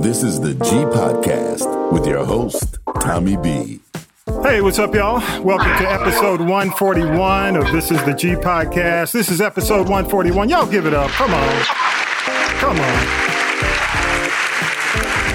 This is the G Podcast with your host, Tommy B. Hey, what's up, y'all? Welcome to episode 141 of This is the G Podcast. This is episode 141. Y'all give it up. Come on. Come on.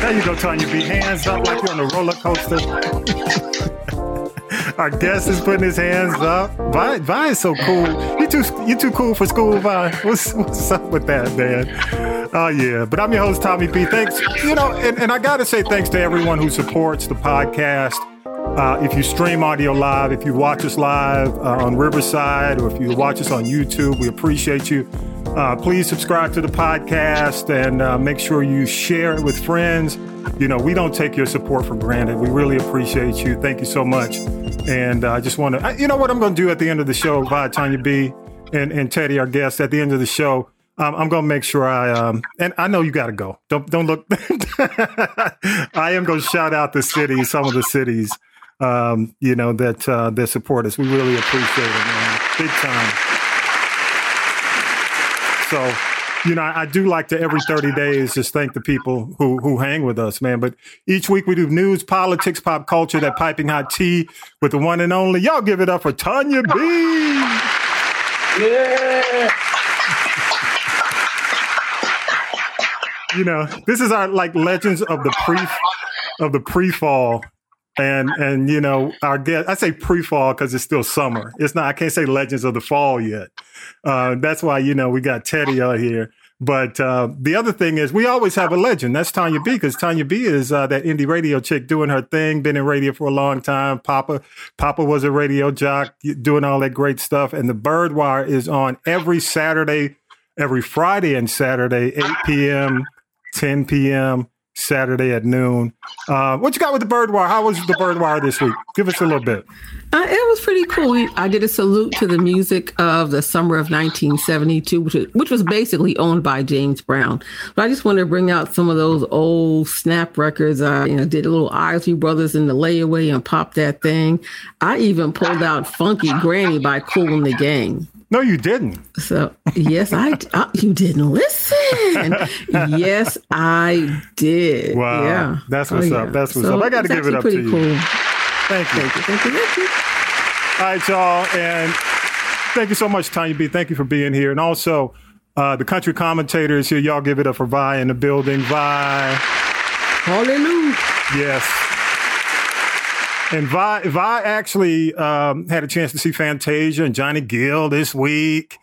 There you go, Tanya B. Hands up like you're on a roller coaster. Our guest is putting his hands up. Vi, Vi is so cool. You too, you too cool for school, Vi. What's, what's up with that, man? Oh yeah, but I'm your host Tommy B. Thanks, you know, and, and I got to say thanks to everyone who supports the podcast. Uh, if you stream audio live, if you watch us live uh, on Riverside, or if you watch us on YouTube, we appreciate you. Uh, please subscribe to the podcast and uh, make sure you share it with friends. You know, we don't take your support for granted. We really appreciate you. Thank you so much. And uh, I just want to, you know what I'm going to do at the end of the show by Tanya B and, and Teddy, our guest, at the end of the show. Um, I'm gonna make sure I um, and I know you got to go. Don't don't look. I am gonna shout out the cities, some of the cities, um, you know that uh, that support us. We really appreciate it, man, big time. So, you know, I, I do like to every 30 days just thank the people who who hang with us, man. But each week we do news, politics, pop culture, that piping hot tea with the one and only. Y'all give it up for Tanya B. Yeah. You know, this is our like legends of the pre of the pre-fall. And and you know, our guest I say pre-fall because it's still summer. It's not I can't say legends of the fall yet. Uh, that's why, you know, we got Teddy out here. But uh, the other thing is, we always have a legend. That's Tanya B. Because Tanya B. is uh, that indie radio chick doing her thing. Been in radio for a long time. Papa, Papa was a radio jock, doing all that great stuff. And the Bird Wire is on every Saturday, every Friday and Saturday, 8 p.m. 10 p.m. Saturday at noon. Uh, what you got with the bird wire? How was the bird wire this week? Give us a little bit. Uh, it was pretty cool. I did a salute to the music of the summer of 1972, which was, which was basically owned by James Brown. But I just wanted to bring out some of those old snap records. I you know, did a little Isley Brothers in the layaway and popped that thing. I even pulled out Funky Granny by Kool and the Gang. No, you didn't. So yes, I, I you didn't listen. yes, I did. Wow. Yeah, that's what's oh, up. yeah. That's what's so up. I got to give it up pretty to you. Cool. Thank you. Thank you. Thank you. Thank you. All right, y'all, and thank you so much, Tanya B. Thank you for being here, and also uh, the country commentators here. Y'all give it up for Vi in the building. Vi. Hallelujah. Yes. And Vi, Vi actually um, had a chance to see Fantasia and Johnny Gill this week.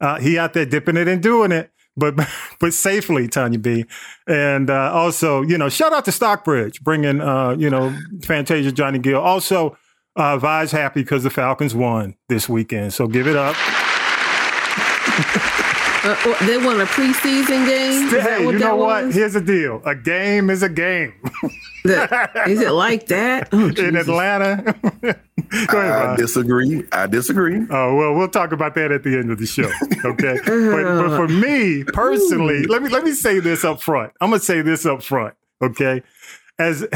Uh, he out there dipping it and doing it, but but safely, Tanya B. And uh, also, you know, shout out to Stockbridge bringing, uh, you know, Fantasia, Johnny Gill. Also, uh, Vi's happy because the Falcons won this weekend, so give it up. Uh, oh, they won a preseason game. Is Hey, you know what? was? Here's the deal: a game is a game The- Is it like that? Oh, in Atlanta. Go ahead, I Vi. disagree. I disagree. Oh well, we'll talk about that at the end of the show. Okay, but, but for me personally, let me let me say this up front. I'm gonna say this up front. Okay, as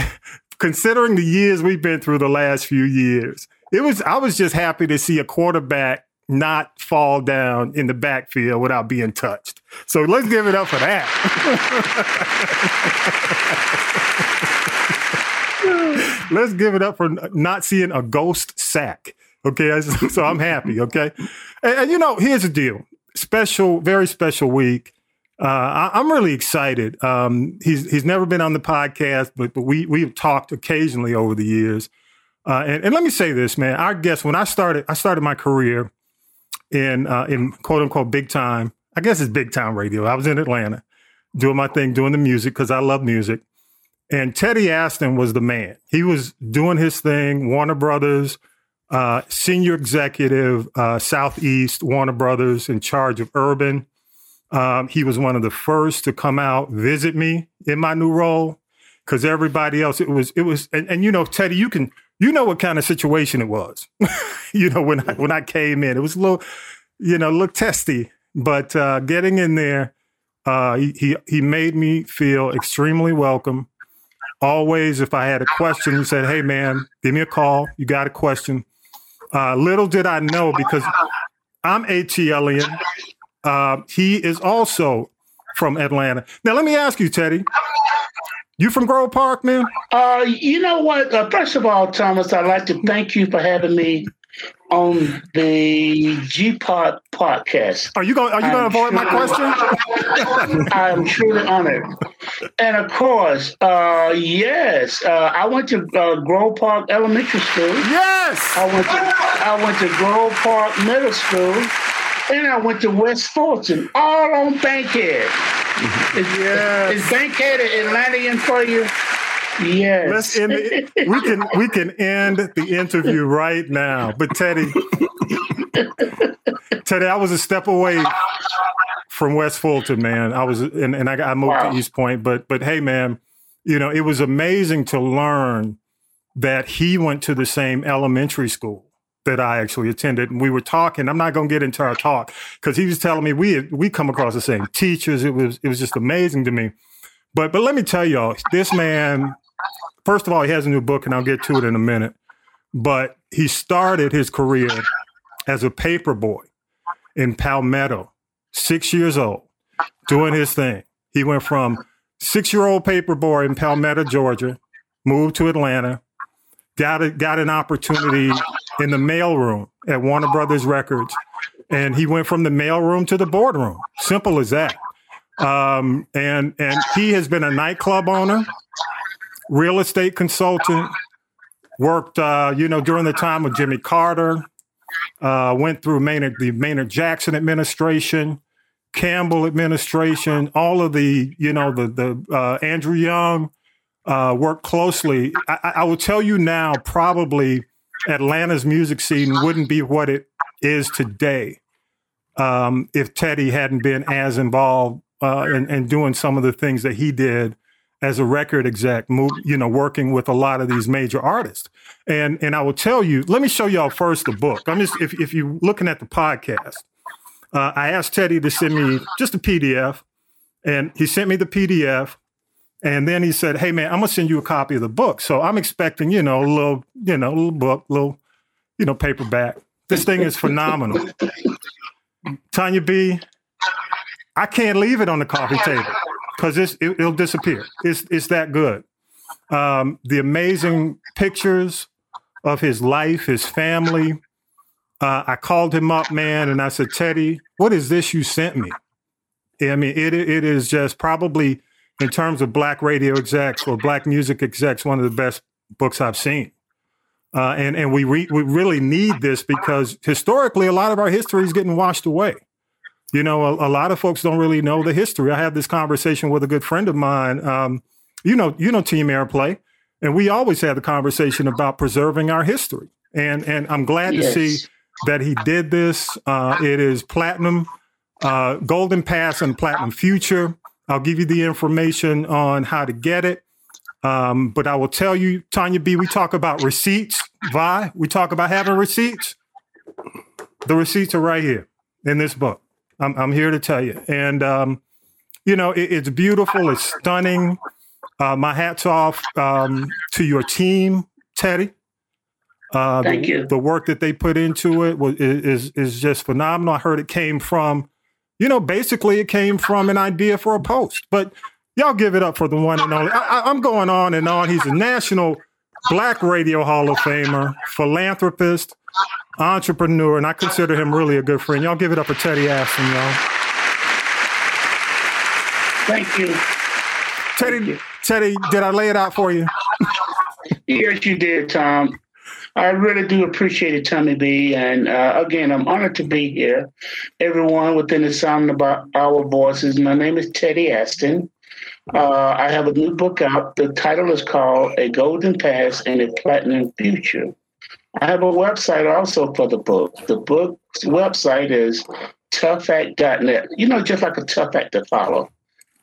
considering the years we've been through the last few years, it was I was just happy to see a quarterback not fall down in the backfield without being touched. So let's give it up for that. let's give it up for not seeing a ghost sack. Okay, so I'm happy. Okay, and, and you know, here's the deal: special, very special week. Uh, I, I'm really excited. Um, he's he's never been on the podcast, but, but we we've talked occasionally over the years. Uh, and, and let me say this, man. Our guest, when I started, I started my career in uh, in quote unquote big time. I guess it's big time radio. I was in Atlanta doing my thing, doing the music because I love music. And Teddy Aston was the man. He was doing his thing, Warner Brothers, uh, senior executive, uh, Southeast Warner Brothers, in charge of urban. Um, he was one of the first to come out, visit me in my new role, because everybody else, it was, it was, and, and you know, Teddy, you can, you know what kind of situation it was. you know, when I, when I came in, it was a little, you know, look testy, but uh, getting in there, uh, he, he he made me feel extremely welcome. Always, if I had a question, he said, "Hey, man, give me a call. You got a question." Uh, little did I know because I'm ATLian. Uh, he is also from Atlanta. Now, let me ask you, Teddy. You from Grove Park, man? Uh, you know what? Uh, first of all, Thomas, I'd like to thank you for having me on the G Pod podcast. Are you going? Are you going to avoid my question? I'm truly honored, and of course, uh, yes, uh, I went to uh, Grove Park Elementary School. Yes, I went to I went to Grove Park Middle School, and I went to West Fulton, all on Bankhead. yeah, yes. is Bankhead an Atlantean for you? Yes. Let's end the, we can we can end the interview right now. But Teddy, Teddy, I was a step away from West Fulton, man. I was and, and I, I moved wow. to East Point, but but hey, man, you know it was amazing to learn that he went to the same elementary school that I actually attended, and we were talking. I'm not going to get into our talk because he was telling me we we come across the same teachers. It was it was just amazing to me. But but let me tell y'all, this man first of all, he has a new book, and I'll get to it in a minute. But he started his career as a paper boy in Palmetto, six years old, doing his thing. He went from six year old paper boy in Palmetto, Georgia, moved to Atlanta, got a, got an opportunity in the mailroom at Warner Brothers Records, and he went from the mailroom to the boardroom. Simple as that. Um, and and he has been a nightclub owner real estate consultant, worked, uh, you know, during the time of Jimmy Carter, uh, went through Maynard, the Maynard Jackson administration, Campbell administration, all of the, you know, the, the uh, Andrew Young, uh, worked closely. I, I will tell you now, probably Atlanta's music scene wouldn't be what it is today um, if Teddy hadn't been as involved uh, in, in, doing some of the things that he did as a record exec, you know, working with a lot of these major artists. And and I will tell you, let me show y'all first the book. I'm just if if you're looking at the podcast, uh, I asked Teddy to send me just a PDF, and he sent me the PDF. And then he said, "Hey man, I'm gonna send you a copy of the book." So I'm expecting, you know, a little, you know, a little book, little, you know, paperback. This thing is phenomenal. Tanya B, I can't leave it on the coffee table because it, will disappear. It's it's that good. Um, the amazing pictures of his life, his family. Uh, I called him up, man, and I said, Teddy, what is this you sent me? I mean, it it is just probably in terms of black radio execs or black music execs, one of the best books I've seen. Uh, and and we re- we really need this because historically, a lot of our history is getting washed away. You know, a, a, lot of folks don't really know the history. I had this conversation with a good friend of mine. Um, you know, you know, Team Airplay, and we always had the conversation about preserving our history. And and I'm glad yes. to see that he did this. Uh, it is platinum, uh, golden past, and platinum future. I'll give you the information on how to get it. Um, but I will tell you, Tanya B, we talk about receipts. Vi, we talk about having receipts. The receipts are right here in this book. I'm, I'm here to tell you. And, um, you know, it, it's beautiful. It's stunning. Uh, my hat's off um, to your team, Teddy. Uh, Thank the, you. The work that they put into it was, is is just phenomenal. I heard it came from, you know, basically it came from an idea for a post. But y'all give it up for the one and only. I, am going on and on. He's a national Black Radio Hall of Famer, philanthropist, entrepreneur, and I consider him really a good friend. Y'all give it up for Teddy Aston, y'all. Thank you. Teddy, Thank you. Teddy, did I lay it out for you? yes, you did, Tom. I really do appreciate it, Tommy B. And uh, again, I'm honored to be here. Everyone within the sound of our voices. My name is Teddy Aston. Uh, I have a new book out. The title is called A Golden Past and a Platinum Future. I have a website also for the book. The book's website is toughact.net. You know, just like a tough act to follow.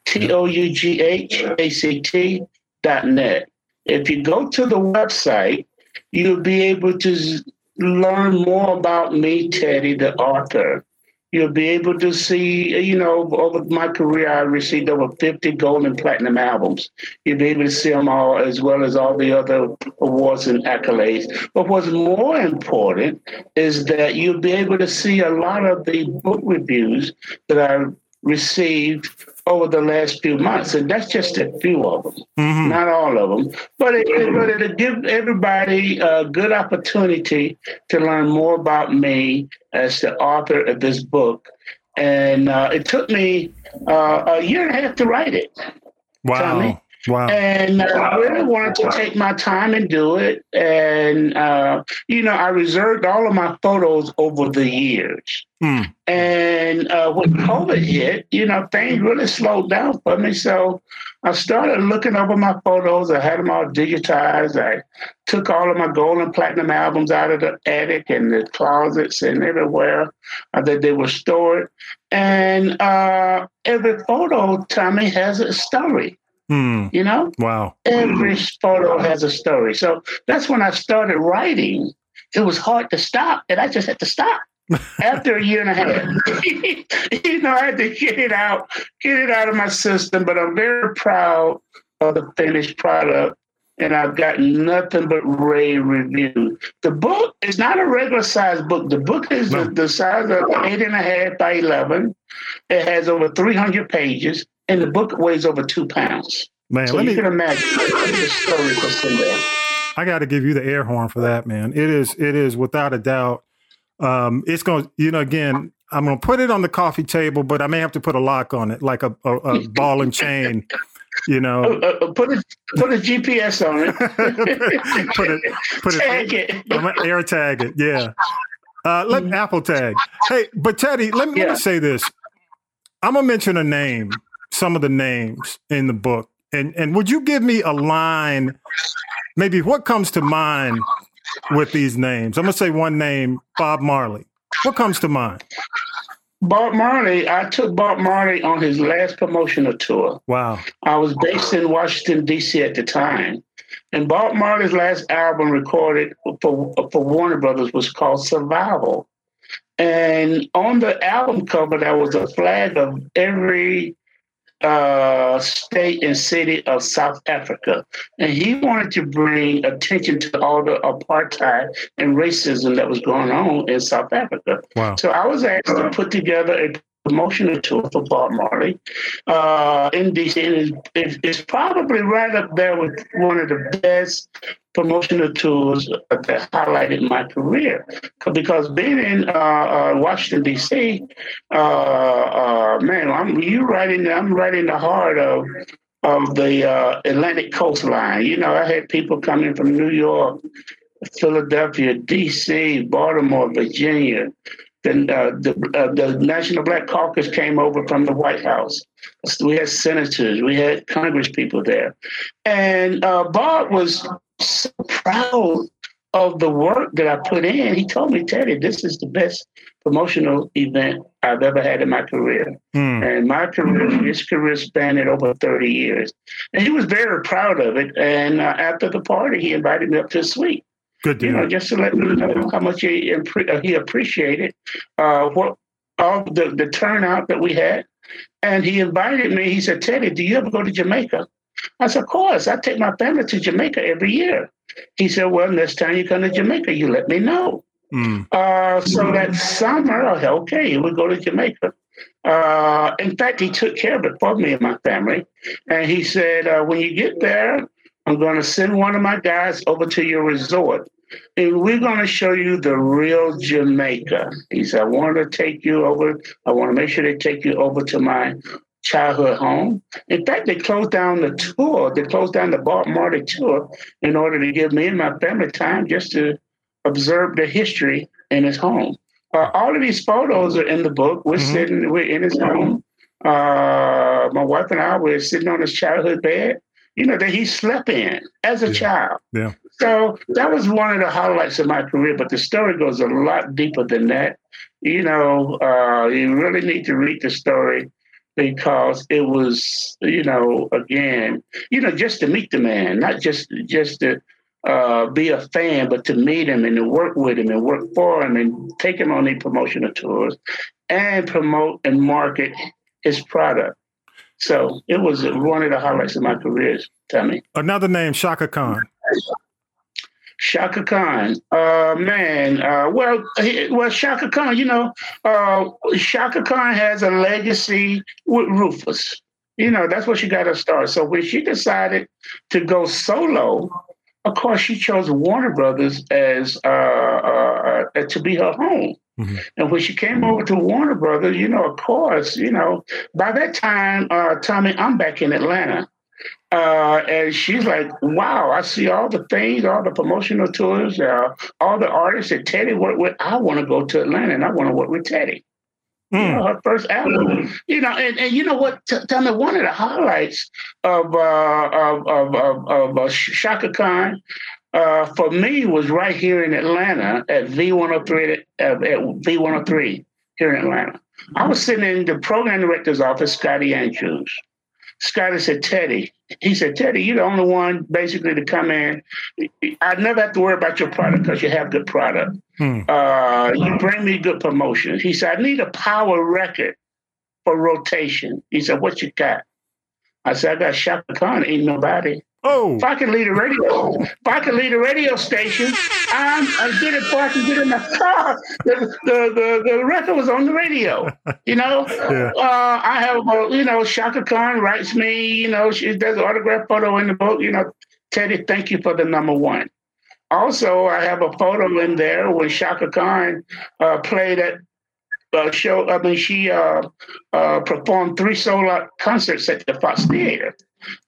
T O U G H A C T dot net. If you go to the website, you'll be able to learn more about me, Teddy, the author. You'll be able to see, uh, you know, over my career, I received over 50 gold and platinum albums. You'll be able to see them all, as well as all the other awards and accolades. But what's more important is that you'll be able to see a lot of the book reviews that I received over the last few months, and that's just a few of them, mm-hmm. not all of them. But it, it, but it'll give everybody a good opportunity to learn more about me as the author of this book. And uh, it took me uh, a year and a half to write it. Wow. Tommy. Wow. And uh, I really wanted to take my time and do it. And, uh, you know, I reserved all of my photos over the years. Hmm. And uh, when COVID hit, you know, things really slowed down for me. So I started looking over my photos. I had them all digitized. I took all of my gold and platinum albums out of the attic and the closets and everywhere uh, that they were stored. And uh, every photo, Tommy, has a story. Hmm. You know? Wow. Every photo has a story. So that's when I started writing. It was hard to stop, and I just had to stop. After a year and a half, you know, I had to get it out, get it out of my system. But I'm very proud of the finished product, and I've gotten nothing but rave reviews. The book is not a regular size book. The book is no. the, the size of eight and a half by eleven. It has over 300 pages and the book weighs over two pounds. Man, so you me, can imagine the story that's in there. I got to give you the air horn for that, man. It is, it is without a doubt. Um, it's going you know, again, I'm going to put it on the coffee table, but I may have to put a lock on it, like a, a, a ball and chain. You know, uh, uh put a put a GPS on it. put it, put tag it. it. I'm gonna air tag it. Yeah. Uh, let mm-hmm. Apple tag. Hey, but Teddy, let me, yeah. let me say this. I'm gonna mention a name some of the names in the book. And and would you give me a line, maybe what comes to mind with these names? I'm gonna say one name, Bob Marley. What comes to mind? Bob Marley, I took Bob Marley on his last promotional tour. Wow. I was based in Washington, D.C. at the time. And Bob Marley's last album recorded for, for Warner Brothers was called Survival. And on the album cover, there was a flag of every uh, state and city of South Africa. And he wanted to bring attention to all the apartheid and racism that was going on in South Africa. Wow. So I was asked to put together a promotional tour for Bob Marley uh, in DC. It's, probably right up there with one of the best promotional tours that highlighted my career. Because being in uh, uh, Washington D.C., uh, uh, man, I'm you right in. I'm right in the heart of of the uh, Atlantic coastline. You know, I had people coming from New York, Philadelphia, D.C., Baltimore, Virginia. Then uh, the, uh, the National Black Caucus came over from the White House. We had senators, we had Congress people there, and uh, Bob was so proud of the work that I put in. He told me, Teddy, this is the best promotional event I've ever had in my career. Hmm. And my career, his career spanned over 30 years. And he was very proud of it. And uh, after the party, he invited me up to a suite. Good deal. You know, just to let me know how much he, uh, he appreciated uh, what all the, the turnout that we had. And he invited me. He said, Teddy, do you ever go to Jamaica? I said, Of course. I take my family to Jamaica every year. He said, Well, next time you come to Jamaica, you let me know. Mm. Uh, so that summer, I said, Okay, we go to Jamaica. Uh, in fact, he took care of it for me and my family. And he said, uh, When you get there, I'm going to send one of my guys over to your resort. And we're going to show you the real Jamaica. He said, I want to take you over. I want to make sure they take you over to my childhood home. In fact, they closed down the tour. They closed down the Bob Marley tour in order to give me and my family time just to observe the history in his home. Uh, all of these photos are in the book. We're mm-hmm. sitting, we're in his home. Uh, my wife and I were sitting on his childhood bed you know, that he slept in as a yeah. child. Yeah. So that was one of the highlights of my career, but the story goes a lot deeper than that. You know, uh, you really need to read the story because it was, you know, again, you know, just to meet the man, not just just to uh, be a fan, but to meet him and to work with him and work for him and take him on the promotional tours and promote and market his product. So it was one of the highlights of my career, Tommy. Another name, Chaka Khan. Chaka Khan, uh, man, uh, well, he, well, Chaka Khan, you know, uh, Chaka Khan has a legacy with Rufus. You know, that's where she got her start. So when she decided to go solo, of course, she chose Warner Brothers as uh, uh, uh, to be her home. Mm-hmm. And when she came over to Warner Brothers, you know, of course, you know, by that time, uh, Tommy, I'm back in Atlanta. Uh, and she's like, wow, I see all the things, all the promotional tours, uh, all the artists that Teddy worked with. I want to go to Atlanta and I want to work with Teddy. Mm. You know, her first album. You know, and, and you know what? T- tell me one of the highlights of uh, of of, of, of uh, Chaka Khan uh, for me was right here in Atlanta at V103 at, at V103 here in Atlanta. I was sitting in the program director's office, Scotty Andrews. Scotty said, Teddy, he said, Teddy, you're the only one basically to come in. I never have to worry about your product because you have good product. Hmm. Uh, you bring me good promotions. He said, I need a power record for rotation. He said, What you got? I said, I got Chaka Khan, ain't nobody. Oh. If I can lead a radio, if I can lead a radio station, I'm, I did it before I can get in the car. The, the, the, the record was on the radio, you know? Yeah. Uh, I have, a, you know, Chaka Khan writes me, you know, she does an autograph photo in the book, you know, Teddy, thank you for the number one. Also, I have a photo in there when Chaka Khan uh, played at uh, show. I mean, she uh, uh, performed three solo concerts at the Fox Theater.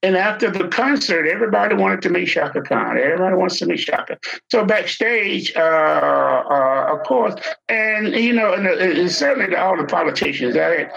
And after the concert, everybody wanted to meet Chaka Khan. Everybody wants to meet Chaka. So backstage, uh, uh, of course, and you know, and, and certainly all the politicians. I,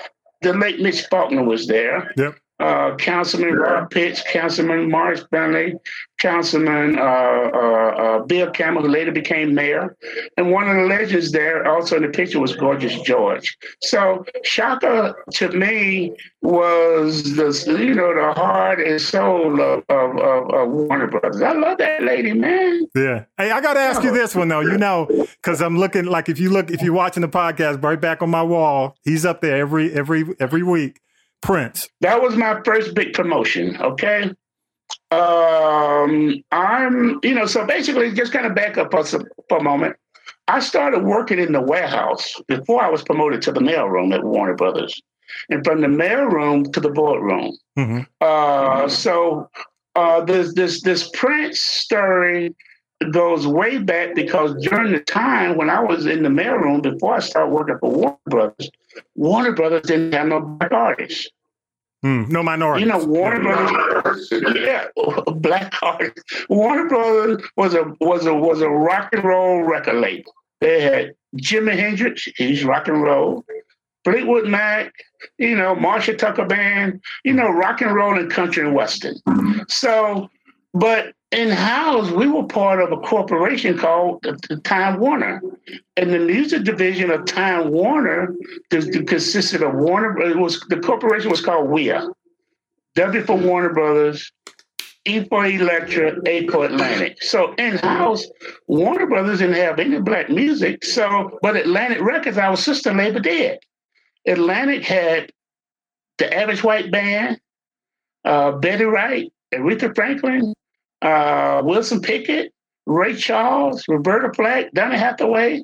the late Mitch Faulconer was there. Yep uh, Councilman Robb Pitts, Councilman Morris Bentley, Councilman uh, uh, uh, Bill Campbell, who later became mayor. And one of the legends there also in the picture was Gorgeous George. So Chaka, to me, was the, you know, the heart and soul of, of, of, of Warner Brothers. I love that lady, man. Yeah. Hey, I got to ask you this one, though. You know, because I'm looking, like if you look, if you're watching the podcast right back on my wall, he's up there every, every, every week. Prince? That was my first big promotion. Okay. Um, I'm, you know, so basically, just kind of back up for, for a moment. I started working in the warehouse before I was promoted to the mailroom at Warner Brothers, and from the mailroom to the boardroom. Mm-hmm. Uh, so uh, this this this Prince story goes way back because during the time when I was in the mailroom before I started working for Warner Brothers, Warner Brothers didn't have no black artists. Mm, no minority. You know, Warner Brothers, yeah, black artists. Warner Brothers was a was a was a rock and roll record label. They had Jimi Hendrix, he's rock and roll. Fleetwood Mac, you know, Marshall Tucker Band, you know, rock and roll and country and western. So, but in house, we were part of a corporation called the Time Warner, and the music division of Time Warner consisted of Warner. It was the corporation was called WEA, W for Warner Brothers, E for Elektra, A for Atlantic. So in house, Warner Brothers didn't have any black music. So, but Atlantic Records, our sister label, did. Atlantic had the Average White Band, uh, Betty Wright, Aretha Franklin, uh, Wilson Pickett, Ray Charles, Roberta Flack, Donny Hathaway,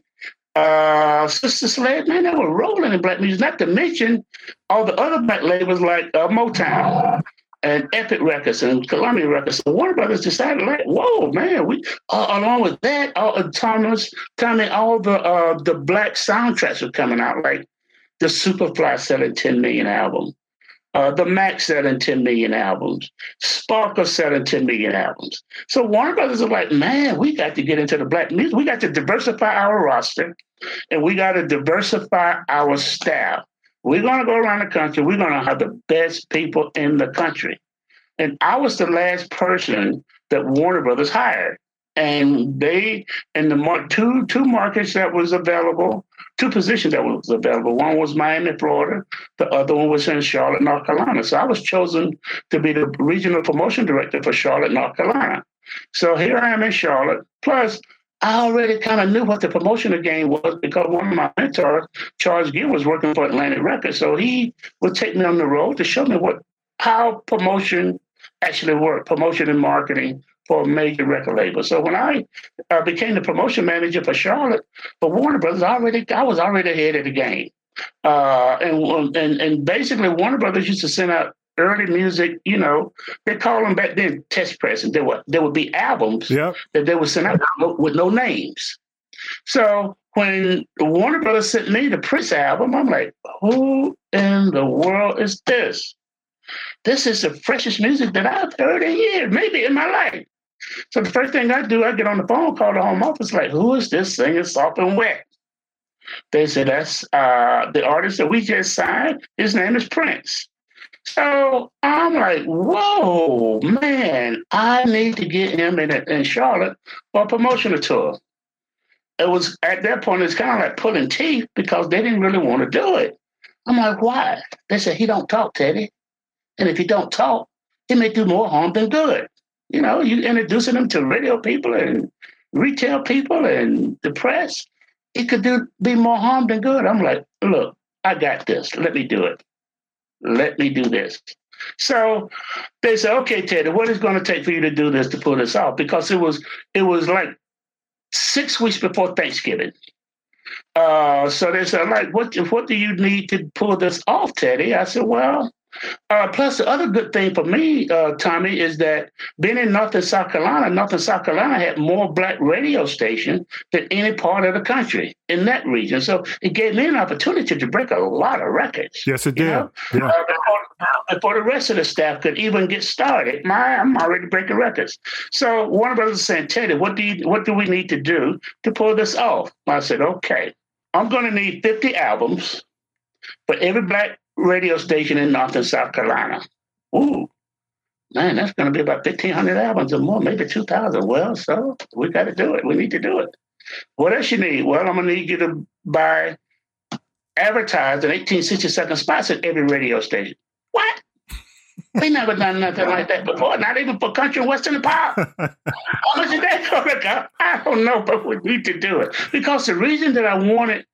uh, Sister Sledge, man, they were rolling in black music, not to mention all the other black labels like uh, Motown and Epic Records and Columbia Records. So Warner Brothers decided, like, whoa, man, we uh, along with that, all uh, Thomas, Tommy, all the uh, the black soundtracks were coming out, like the Superfly selling 10 million album, uh, the Mack selling 10 million albums. Sparkle selling 10 million albums. So Warner Brothers are like, man, we got to get into the black music. We got to diversify our roster and we got to diversify our staff. We're going to go around the country. We're going to have the best people in the country. And I was the last person that Warner Brothers hired. And they, in the two, two markets that was available, two positions that was available. One was Miami, Florida. The other one was in Charlotte, North Carolina. So I was chosen to be the regional promotion director for Charlotte, North Carolina. So here I am in Charlotte. Plus, I already kind of knew what the promotional game was because one of my mentors, Charles Gill, was working for Atlantic Records. So he would take me on the road to show me what how promotion actually worked, promotion and marketing for a major record label. So when I uh, became the promotion manager for Charlotte for Warner Brothers, I already I was already ahead of the game. Uh, and and and basically Warner Brothers used to send out early music, you know, they call them back then test presses. There were there would be albums yep. that they would send out with no names. So when Warner Brothers sent me the Prince album, I'm like, who in the world is this? This is the freshest music that I've heard in years, maybe in my life. So the first thing I do, I get on the phone, call the home office, like, who is this singing soft and wet? They said, that's uh, the artist that we just signed. His name is Prince. So I'm like, whoa, man, I need to get him in, in Charlotte for a promotional tour. It was at that point, it's kind of like pulling teeth because they didn't really want to do it. I'm like, why? They said, he don't talk, Teddy. And if he don't talk, he may do more harm than good. You know, you introducing them to radio people and retail people and the press, it could do be more harm than good. I'm like, look, I got this. Let me do it. Let me do this. So they said, okay, Teddy, what is going to take for you to do this to pull this off? Because it was it was like six weeks before Thanksgiving. Uh, so they said, like, what what do you need to pull this off, Teddy? I said, well, uh, plus, the other good thing for me, uh, Tommy, is that being in North and South Carolina, North and South Carolina had more black radio stations than any part of the country in that region. So it gave me an opportunity to break a lot of records. Yes, it did. Yeah. Uh, before, before, the rest of the staff could even get started, my I'm already breaking records. So one Warner Brothers saying, Teddy, what do you, what do we need to do to pull this off? I said, okay, I'm going to need 50 albums for every black radio station in North and South Carolina. Ooh, man, that's going to be about 1,500 albums or more, maybe 2,000. Well, so we got to do it. We need to do it. What else you need? Well, I'm going to need you to buy advertised in 1860 second spots at every radio station. What? we never done nothing like that before, not even for country and western pop. How much is that going to? I don't know, but we need to do it. Because the reason that I wanted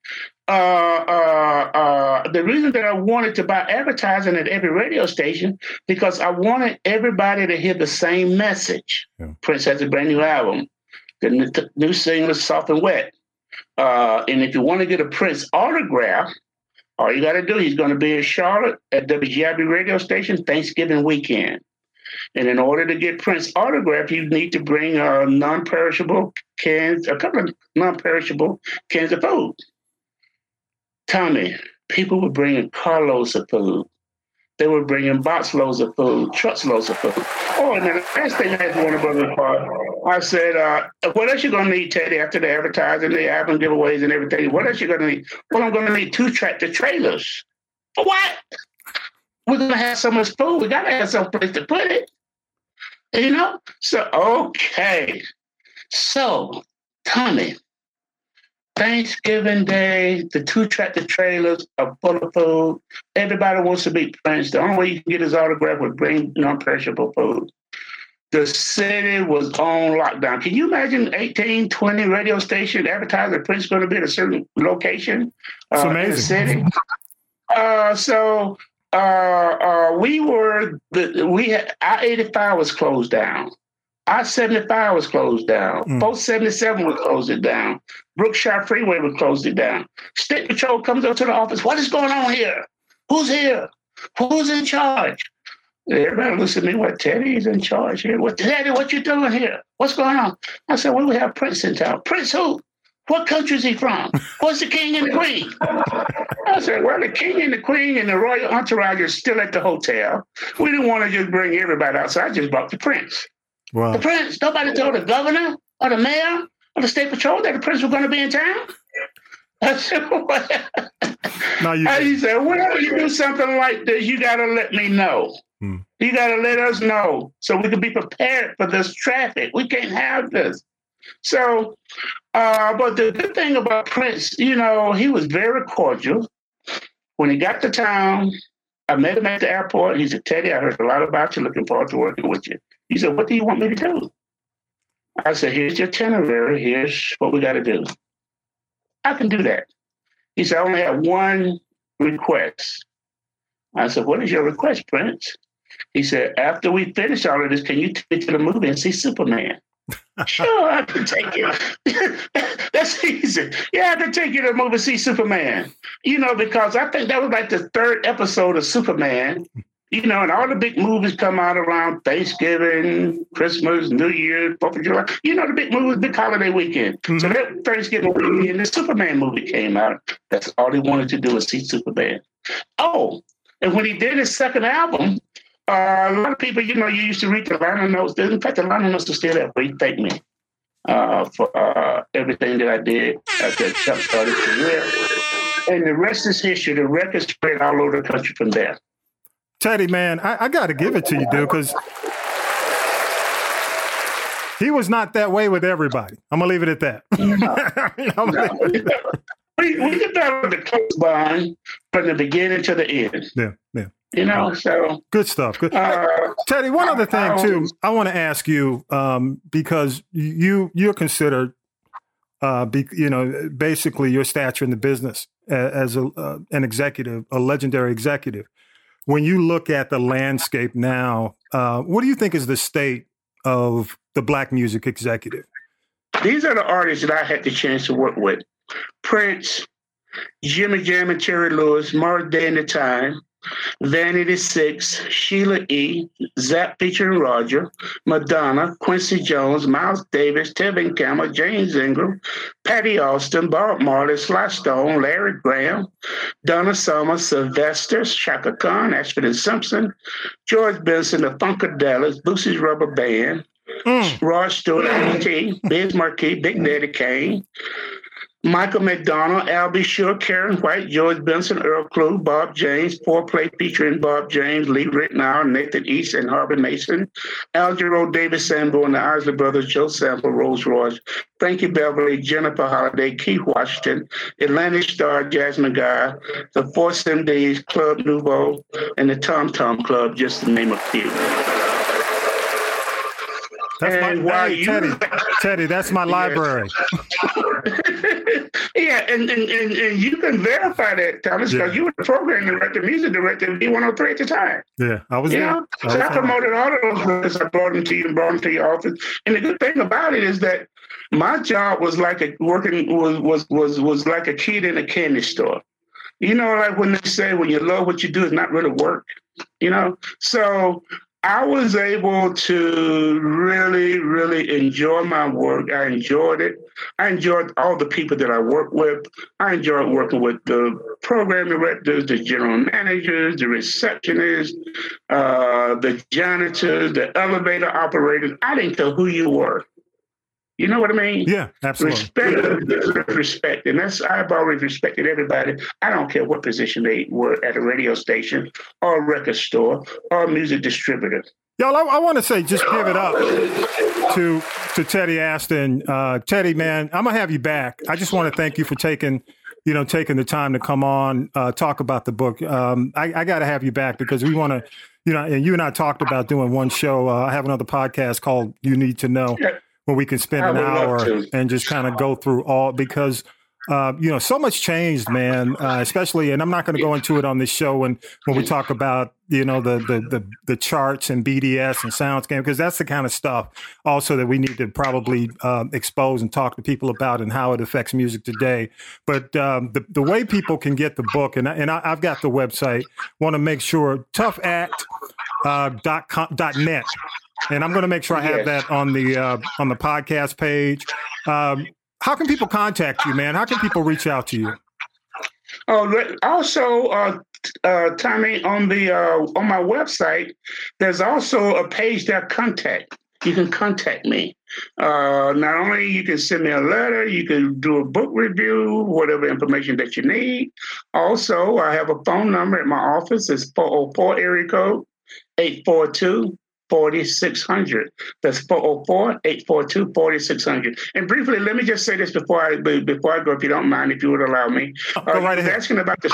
uh, uh, uh, the reason that I wanted to buy advertising at every radio station because I wanted everybody to hear the same message. Yeah. Prince has a brand new album. The new, the new single is "Soft and Wet," uh, and if you want to get a Prince autograph, all you got to do, he's going to be in Charlotte at WGIV radio station Thanksgiving weekend. And in order to get Prince autograph, you need to bring a non-perishable cans, a couple of non-perishable cans of food. Tommy, people were bringing carloads of food. They were bringing box loads of food, trucks loads of food. Oh, and then the last thing I wanted to Warner Brothers part, I said, uh, what else you gonna need, Teddy, after the advertising, the album giveaways and everything? What else you gonna need? Well, I'm gonna need two tractor trailers. For what? We're gonna have so much food. We gotta have some place to put it. You know? So okay. So, Tommy, Thanksgiving Day, the two tractor trailers are full of food. Everybody wants to meet Prince. The only way you can get his autograph was bring non-perishable food. The city was on lockdown. Can you imagine 18, 20 radio station advertising Prince going to be at a certain location uh, in the city? Uh, so uh, uh, we were the we had I eighty five was closed down. I 75 was closed down. Mm. 477 was closed it down. Brookshire Freeway was closed it down. State Patrol comes up to the office. What is going on here? Who's here? Who's in charge? Everybody looks at me, what, Teddy's in charge here? What, Teddy, what you doing here? What's going on? I said, well, we have Prince in town. Prince who? What country is he from? What's the king and the queen? I said, well, the king and the queen and the royal entourage are still at the hotel. We didn't want to just bring everybody out, so I just brought the prince. Wow. The prince, nobody told the governor or the mayor or the state patrol that the prince was going to be in town. I said, what? No, you he said, whenever you do something like this, you got to let me know. Hmm. You got to let us know so we can be prepared for this traffic. We can't have this. So, uh, but the good thing about Prince, you know, he was very cordial. When he got to town, I met him at the airport. He said, Teddy, I heard a lot about you. Looking forward to working with you. He said, What do you want me to do? I said, Here's your itinerary. Here's what we got to do. I can do that. He said, I only have one request. I said, What is your request, Prince? He said, after we finish all of this, can you take me to the movie and see Superman? sure, I can take you. That's easy. Yeah, I can take you to the movie and see Superman. You know, because I think that was like the third episode of Superman. You know, and all the big movies come out around Thanksgiving, Christmas, New Year, Fourth of July. You know, the big movies, big holiday weekend. Mm-hmm. So that Thanksgiving weekend, the Superman movie came out. That's all he wanted to do was see Superman. Oh, and when he did his second album, uh, a lot of people, you know, you used to read the liner notes. In fact, the liner notes are still there. But he thanked me uh, for uh, everything that I did at that started career. And the rest is history. The record spread all over the country from there. Teddy, man, I, I got to give it to you, dude, because he was not that way with everybody. I'm gonna leave it at that. No. no. we, we get that the close bond from the beginning to the end. Yeah, yeah. You know, so good stuff. Good. Uh, Teddy, one other thing too, I want to ask you um, because you you're considered, uh, be, you know, basically your stature in the business as a, uh, an executive, a legendary executive. When you look at the landscape now, uh, what do you think is the state of the black music executive? These are the artists that I had the chance to work with: Prince, Jimmy Jam and Terry Lewis, Morris Day and the Time, Vanity Six, Sheila E., Zapp featuring Roger, Madonna, Quincy Jones, Miles Davis, Tevin Campbell, James Ingram, Patti Austin, Bob Marley, Sly Stone, Larry Graham, Donna Summer, Sylvester, Chaka Khan, Ashford and Simpson, George Benson, the Funkadelics, Bootsy's Rubber Band, mm. Rod Stewart, T, Biz Markie, Big Daddy Kane, Michael McDonald, Al B. Sure, Karyn White, George Benson, Earl Klugh, Bob James, Fourplay featuring Bob James, Lee Ritenour, Nathan East, and Harvey Mason, Algernon David Sanborn, the Isley Brothers, Joe Sample, Rose Royce, Frankie Beverly, Jennifer Holliday, Keith Washington, Atlantic Starr, Jasmine Guy, the Force MDs, Club Nouveau, and the Tom Tom Club, just to name a few. That's and uh, my hey, Teddy. Teddy, that's my library. yeah, and, and, and, and, you can verify that, Thomas, because yeah. you were the program director, music director at V103 at the time. Yeah, I was you there. Know? I so I promoted all of those records. I brought them to you and brought them to your office. And the good thing about it is that my job was like a working was was was was like a kid in a candy store. You know, like when they say when you love what you do, it's not really work. You know, so I was able to really, really enjoy my work. I enjoyed it. I enjoyed all the people that I worked with. I enjoyed working with the program directors, the general managers, the receptionists, uh, the janitors, the elevator operators. I didn't care who you were. You know what I mean? Yeah, absolutely. Respect, respect, and that's I've always respected everybody. I don't care what position they were at a radio station or a record store or a music distributor. Y'all, I, I want to say, just give it up to to Teddy Aston. Uh, Teddy, man, I'm gonna have you back. I just want to thank you for taking, you know, taking the time to come on, uh, talk about the book. Um, I, I got to have you back because we want to, you know, and you and I talked about doing one show. Uh, I have another podcast called "You Need to Know." Where we can spend an hour and just kind of go through all because uh, you know so much changed, man. Uh, especially, and I'm not going to go into it on this show when when we talk about you know the the the, the charts and BDS and SoundScan because that's the kind of stuff also that we need to probably uh, expose and talk to people about and how it affects music today. But um, the the way people can get the book and I, and I, have got the website. Want to make sure toughact uh, dot com, dot net and I'm going to make sure I have yes. that on the uh, on the podcast page. Um, how can people contact you, man? How can people reach out to you? Oh, also, uh, uh, Tommy, on the uh, on my website, there's also a page that contact. You can contact me. Uh, not only you can send me a letter, you can do a book review, whatever information that you need. Also, I have a phone number at my office. It's 404 area code 842 4600. That's 404 842 4600. And briefly, let me just say this before I before I go, if you don't mind, if you would allow me. Uh, go right ahead. Asking about the,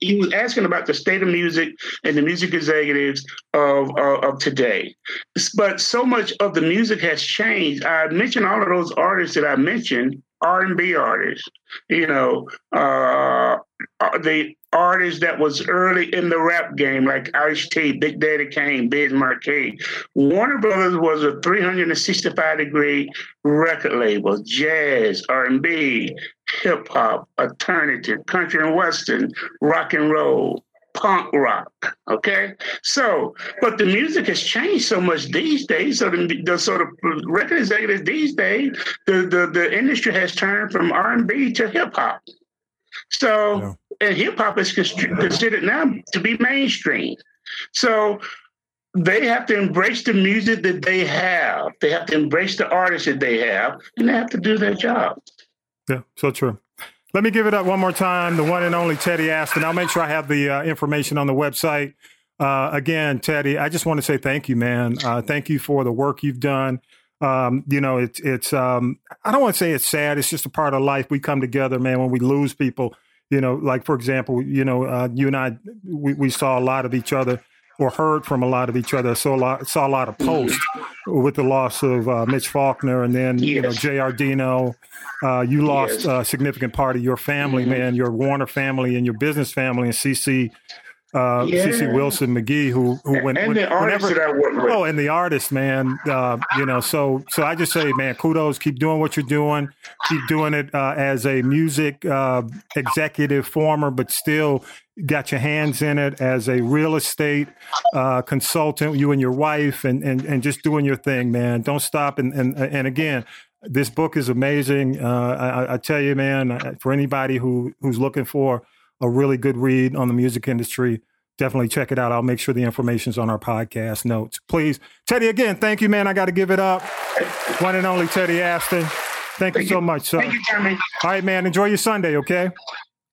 he was asking about the state of music and the music executives of, uh, of today. But so much of the music has changed. I mentioned all of those artists that I mentioned R&B artists, you know, uh, uh, Uh, the artists that was early in the rap game, like Ice T, Big Daddy Kane, Biz Markie. Warner Brothers was a 365 degree record label: jazz, R&B, hip hop, alternative, country and western, rock and roll punk rock. Okay, so but the music has changed so much these days. So the, the sort of record executives these days, the the, the industry has turned from R and B to hip hop. So yeah. and hip hop is considered now to be mainstream. So they have to embrace the music that they have. They have to embrace the artists that they have, and they have to do their job. Yeah, so true. Let me give it up one more time. The one and only Teddy Aston. I'll make sure I have the uh, information on the website. Uh, again, Teddy, I just want to say thank you, man. Uh, thank you for the work you've done. Um, you know, it's it's. Um, I don't want to say it's sad. It's just a part of life. We come together, man. When we lose people, you know, like for example, you know, uh, you and I, we, we saw a lot of each other or heard from a lot of each other. So a lot, saw a lot of posts with the loss of uh, Mitch Faulkner, and then yes. you know Jay Ardino. Uh, you lost yes. a significant part of your family, mm-hmm. man, your Warner family and your business family, and CC uh, yeah. CC Wilson McGee, who who when, and when, the artist that I work with. Oh, and the artist, man. Uh, you know, so so I just say, man, kudos. Keep doing what you're doing. Keep doing it uh, as a music uh, executive, former, but still got your hands in it as a real estate uh, consultant. You and your wife, and and and just doing your thing, man. Don't stop. And and and again. This book is amazing. Uh, I, I tell you, man. For anybody who who's looking for a really good read on the music industry. Definitely check it out. I'll make sure the information's on our podcast notes. Please, Teddy, again, thank you, man. I got to give it up. One and only Teddy Aston. Thank, thank you so much, sir. Thank you, Jeremy. All right, man. Enjoy your Sunday, okay?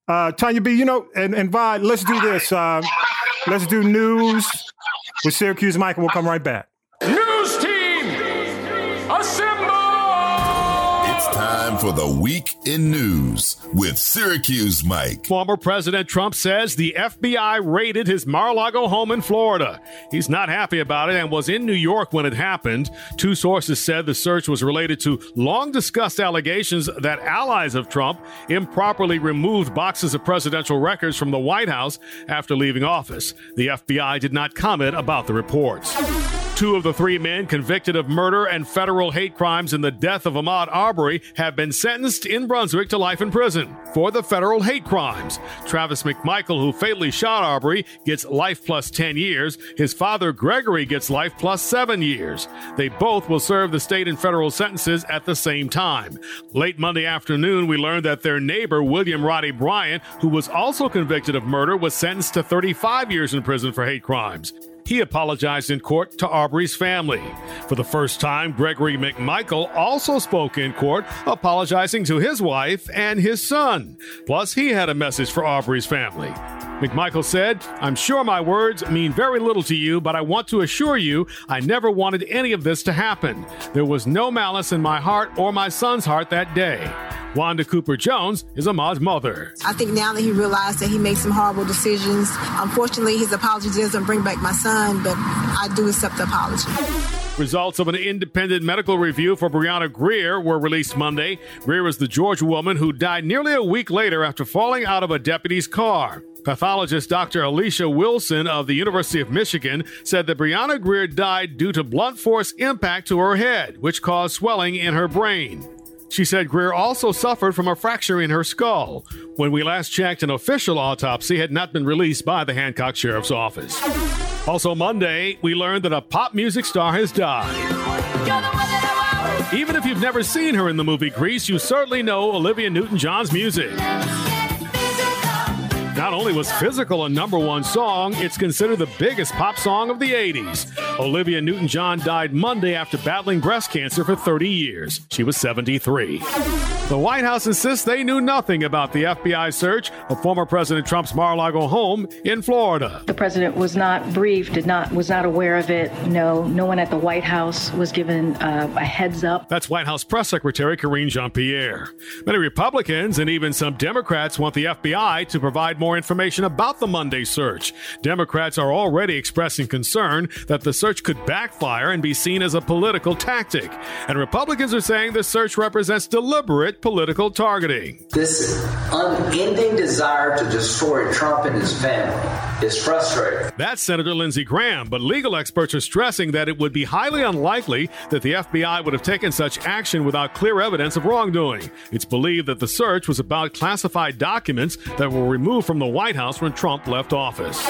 Uh, Tanya B, you know, and, and Vi, let's do this. Uh, let's do news with Syracuse Mike, and we'll come right back. News team, assemble! Time for the week in news with Syracuse Mike. Former President Trump says the FBI raided his Mar-a-Lago home in Florida. He's not happy about it and was in New York when it happened. Two sources said the search was related to long discussed allegations that allies of Trump improperly removed boxes of presidential records from the White House after leaving office. The FBI did not comment about the reports. Two of the three men convicted of murder and federal hate crimes in the death of Ahmaud Arbery have been sentenced in Brunswick to life in prison for the federal hate crimes. Travis McMichael, who fatally shot Arbery, gets life plus 10 years. His father, Gregory, gets life plus 7 years. They both will serve the state and federal sentences at the same time. Late Monday afternoon, we learned that their neighbor, William Roddy Bryant, who was also convicted of murder, was sentenced to 35 years in prison for hate crimes. He apologized in court to Arbery's family. For the first time, Gregory McMichael also spoke in court, apologizing to his wife and his son. Plus, he had a message for Arbery's family. McMichael said, I'm sure my words mean very little to you, but I want to assure you I never wanted any of this to happen. There was no malice in my heart or my son's heart that day. Wanda Cooper Jones is Ahmaud's mother. I think now that he realized that he made some horrible decisions, unfortunately, his apology doesn't bring back my son, but I do accept the apology. Results of an independent medical review for Brianna Grier were released Monday. Grier is the Georgia woman who died nearly a week later after falling out of a deputy's car. Pathologist Dr. Alicia Wilson of the University of Michigan said that Brianna Grier died due to blunt force impact to her head, which caused swelling in her brain. She said Grier also suffered from a fracture in her skull. When we last checked, an official autopsy had not been released by the Hancock Sheriff's Office. Also, Monday, we learned that a pop music star has died. Even if you've never seen her in the movie Grease, you certainly know Olivia Newton John's music. Not only was Physical a number one song, it's considered the biggest pop song of the 80s. Olivia Newton John died Monday after battling breast cancer for 30 years. She was 73. The White House insists they knew nothing about the FBI search of former President Trump's Mar-a-Lago home in Florida. The president was not briefed, did not was not aware of it. No, no one at the White House was given uh, a heads up. That's White House Press Secretary Karine Jean-Pierre. Many Republicans and even some Democrats want the FBI to provide more more information about the Monday search. Democrats are already expressing concern that the search could backfire and be seen as a political tactic. And Republicans are saying the search represents deliberate political targeting. This unending desire to destroy Trump and his family is frustrating. That's Senator Lindsey Graham, but legal experts are stressing that it would be highly unlikely that the FBI would have taken such action without clear evidence of wrongdoing. It's believed that the search was about classified documents that were removed from the White House when Trump left office.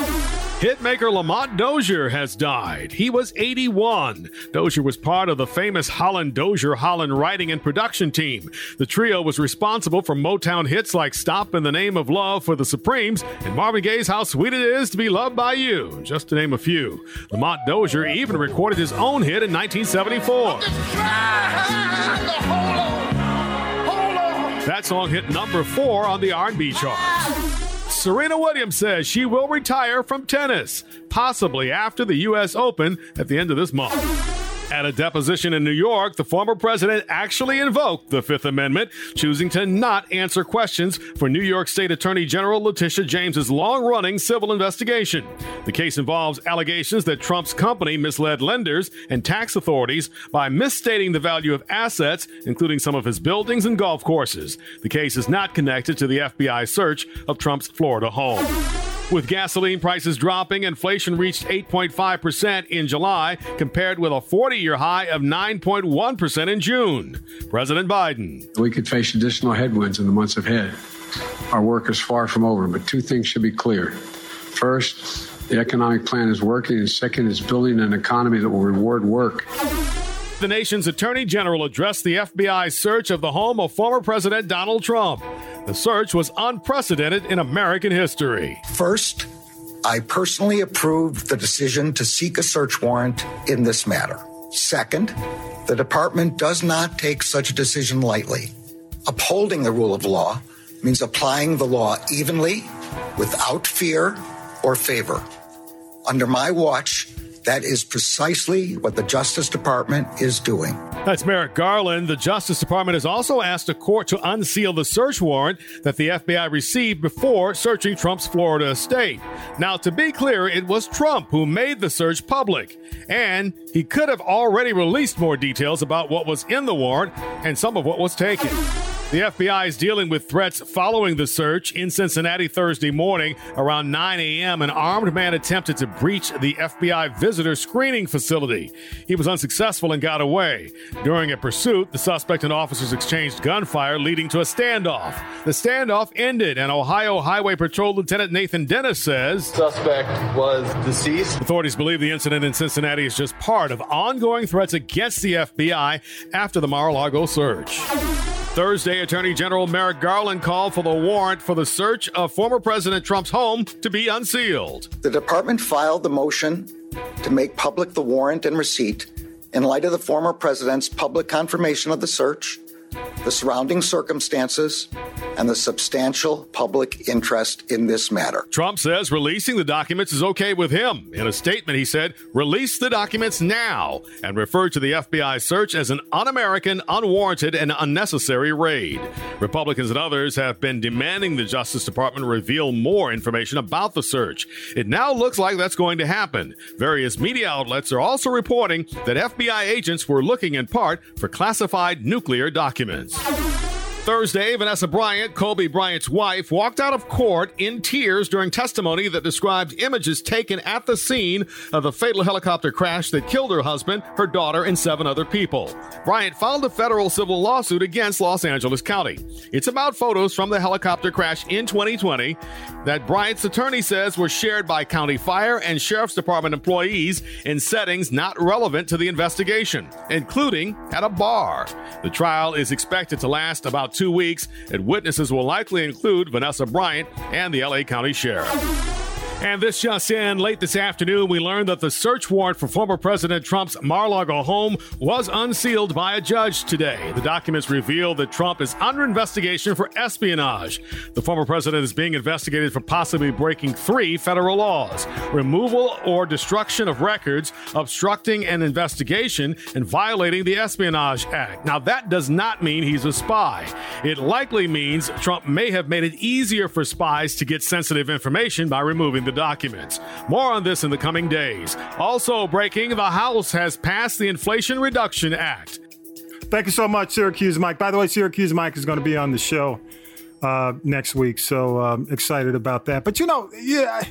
Hitmaker Lamont Dozier has died. He was 81. Dozier was part of the famous Holland Dozier Holland writing and production team. The trio was responsible for Motown hits like Stop in the Name of Love for the Supremes and Marvin Gaye's How Sweet It Is to Be Loved by You, just to name a few. Lamont Dozier even recorded his own hit in 1974. That song hit number four on the R&B charts. Serena Williams says she will retire from tennis, possibly after the U.S. Open at the end of this month. At a deposition in New York, the former president actually invoked the Fifth Amendment, choosing to not answer questions for New York State Attorney General Letitia James's long-running civil investigation. The case involves allegations that Trump's company misled lenders and tax authorities by misstating the value of assets, including some of his buildings and golf courses. The case is not connected to the FBI search of Trump's Florida home. With gasoline prices dropping, inflation reached 8.5% in July, compared with a 40 year high of 9.1% in June. President Biden. We could face additional headwinds in the months ahead. Our work is far from over, but two things should be clear. First, the economic plan is working, and second, it's building an economy that will reward work. The nation's attorney general addressed the FBI search of the home of former President Donald Trump. The search was unprecedented in American history. First, I personally approved the decision to seek a search warrant in this matter. Second, the department does not take such a decision lightly. Upholding the rule of law means applying the law evenly, without fear or favor. Under my watch, that is precisely what the Justice Department is doing. That's Merrick Garland. The Justice Department has also asked a court to unseal the search warrant that the FBI received before searching Trump's Florida estate. Now, to be clear, it was Trump who made the search public, and he could have already released more details about what was in the warrant and some of what was taken. The FBI is dealing with threats following the search. In Cincinnati Thursday morning, around 9 a.m., an armed man attempted to breach the FBI visitor screening facility. He was unsuccessful and got away. During a pursuit, the suspect and officers exchanged gunfire, leading to a standoff. The standoff ended, and Ohio Highway Patrol Lieutenant Nathan Dennis says suspect was deceased. Authorities believe the incident in Cincinnati is just part of ongoing threats against the FBI after the Mar-a-Lago search. Thursday, Attorney General Merrick Garland called for the warrant for the search of former President Trump's home to be unsealed. The department filed the motion to make public the warrant and receipt in light of the former president's public confirmation of the search, the surrounding circumstances, and the substantial public interest in this matter. Trump says releasing the documents is okay with him. In a statement, he said, release the documents now, and referred to the FBI search as an un American, unwarranted, and unnecessary raid. Republicans and others have been demanding the Justice Department reveal more information about the search. It now looks like that's going to happen. Various media outlets are also reporting that FBI agents were looking in part for classified nuclear documents documents. Thursday, Vanessa Bryant, Kobe Bryant's wife, walked out of court in tears during testimony that described images taken at the scene of the fatal helicopter crash that killed her husband, her daughter, and seven other people. Bryant filed a federal civil lawsuit against Los Angeles County. It's about photos from the helicopter crash in 2020 that Bryant's attorney says were shared by county fire and sheriff's department employees in settings not relevant to the investigation, including at a bar. The trial is expected to last about two weeks, and witnesses will likely include Vanessa Bryant and the LA County Sheriff. And this just in, late this afternoon, we learned that the search warrant for former President Trump's Mar-a-Lago home was unsealed by a judge today. The documents reveal that Trump is under investigation for espionage. The former president is being investigated for possibly breaking three federal laws removal or destruction of records, obstructing an investigation, and violating the Espionage Act. Now, that does not mean he's a spy. It likely means Trump may have made it easier for spies to get sensitive information by removing the documents. More on this in the coming days. Also breaking, the House has passed the Inflation Reduction Act. Thank you so much, Syracuse Mike. By the way, Syracuse Mike is going to be on the show uh, next week, so um, excited about that. But you know, yeah.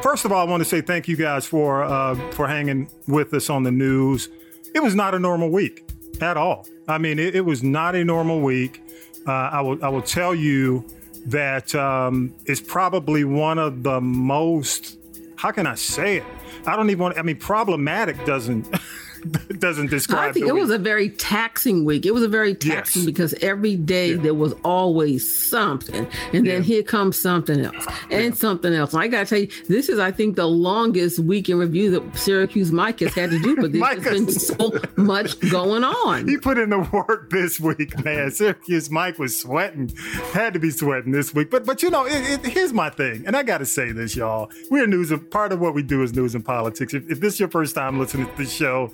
First of all, I want to say thank you guys for uh, for hanging with us on the news. It was not a normal week at all. I mean, it, it was not a normal week. Uh, I will I will tell you that um, it's probably one of the most. How can I say it? I don't even want. I mean, problematic doesn't. doesn't describe. I think it was a very taxing week. It was a very taxing Yes. because every day there was always something, and then here comes something else and something else. And I gotta tell you, this is I think the longest week in review that Syracuse Mike has had to do, but there's been so much going on. He put in the work this week, man. Syracuse Mike was sweating, had to be sweating this week. But but you know, it, it, here's my thing, and I got to say this, y'all. We're news. Part of what we do is news and politics. If, if this is your first time listening to the show,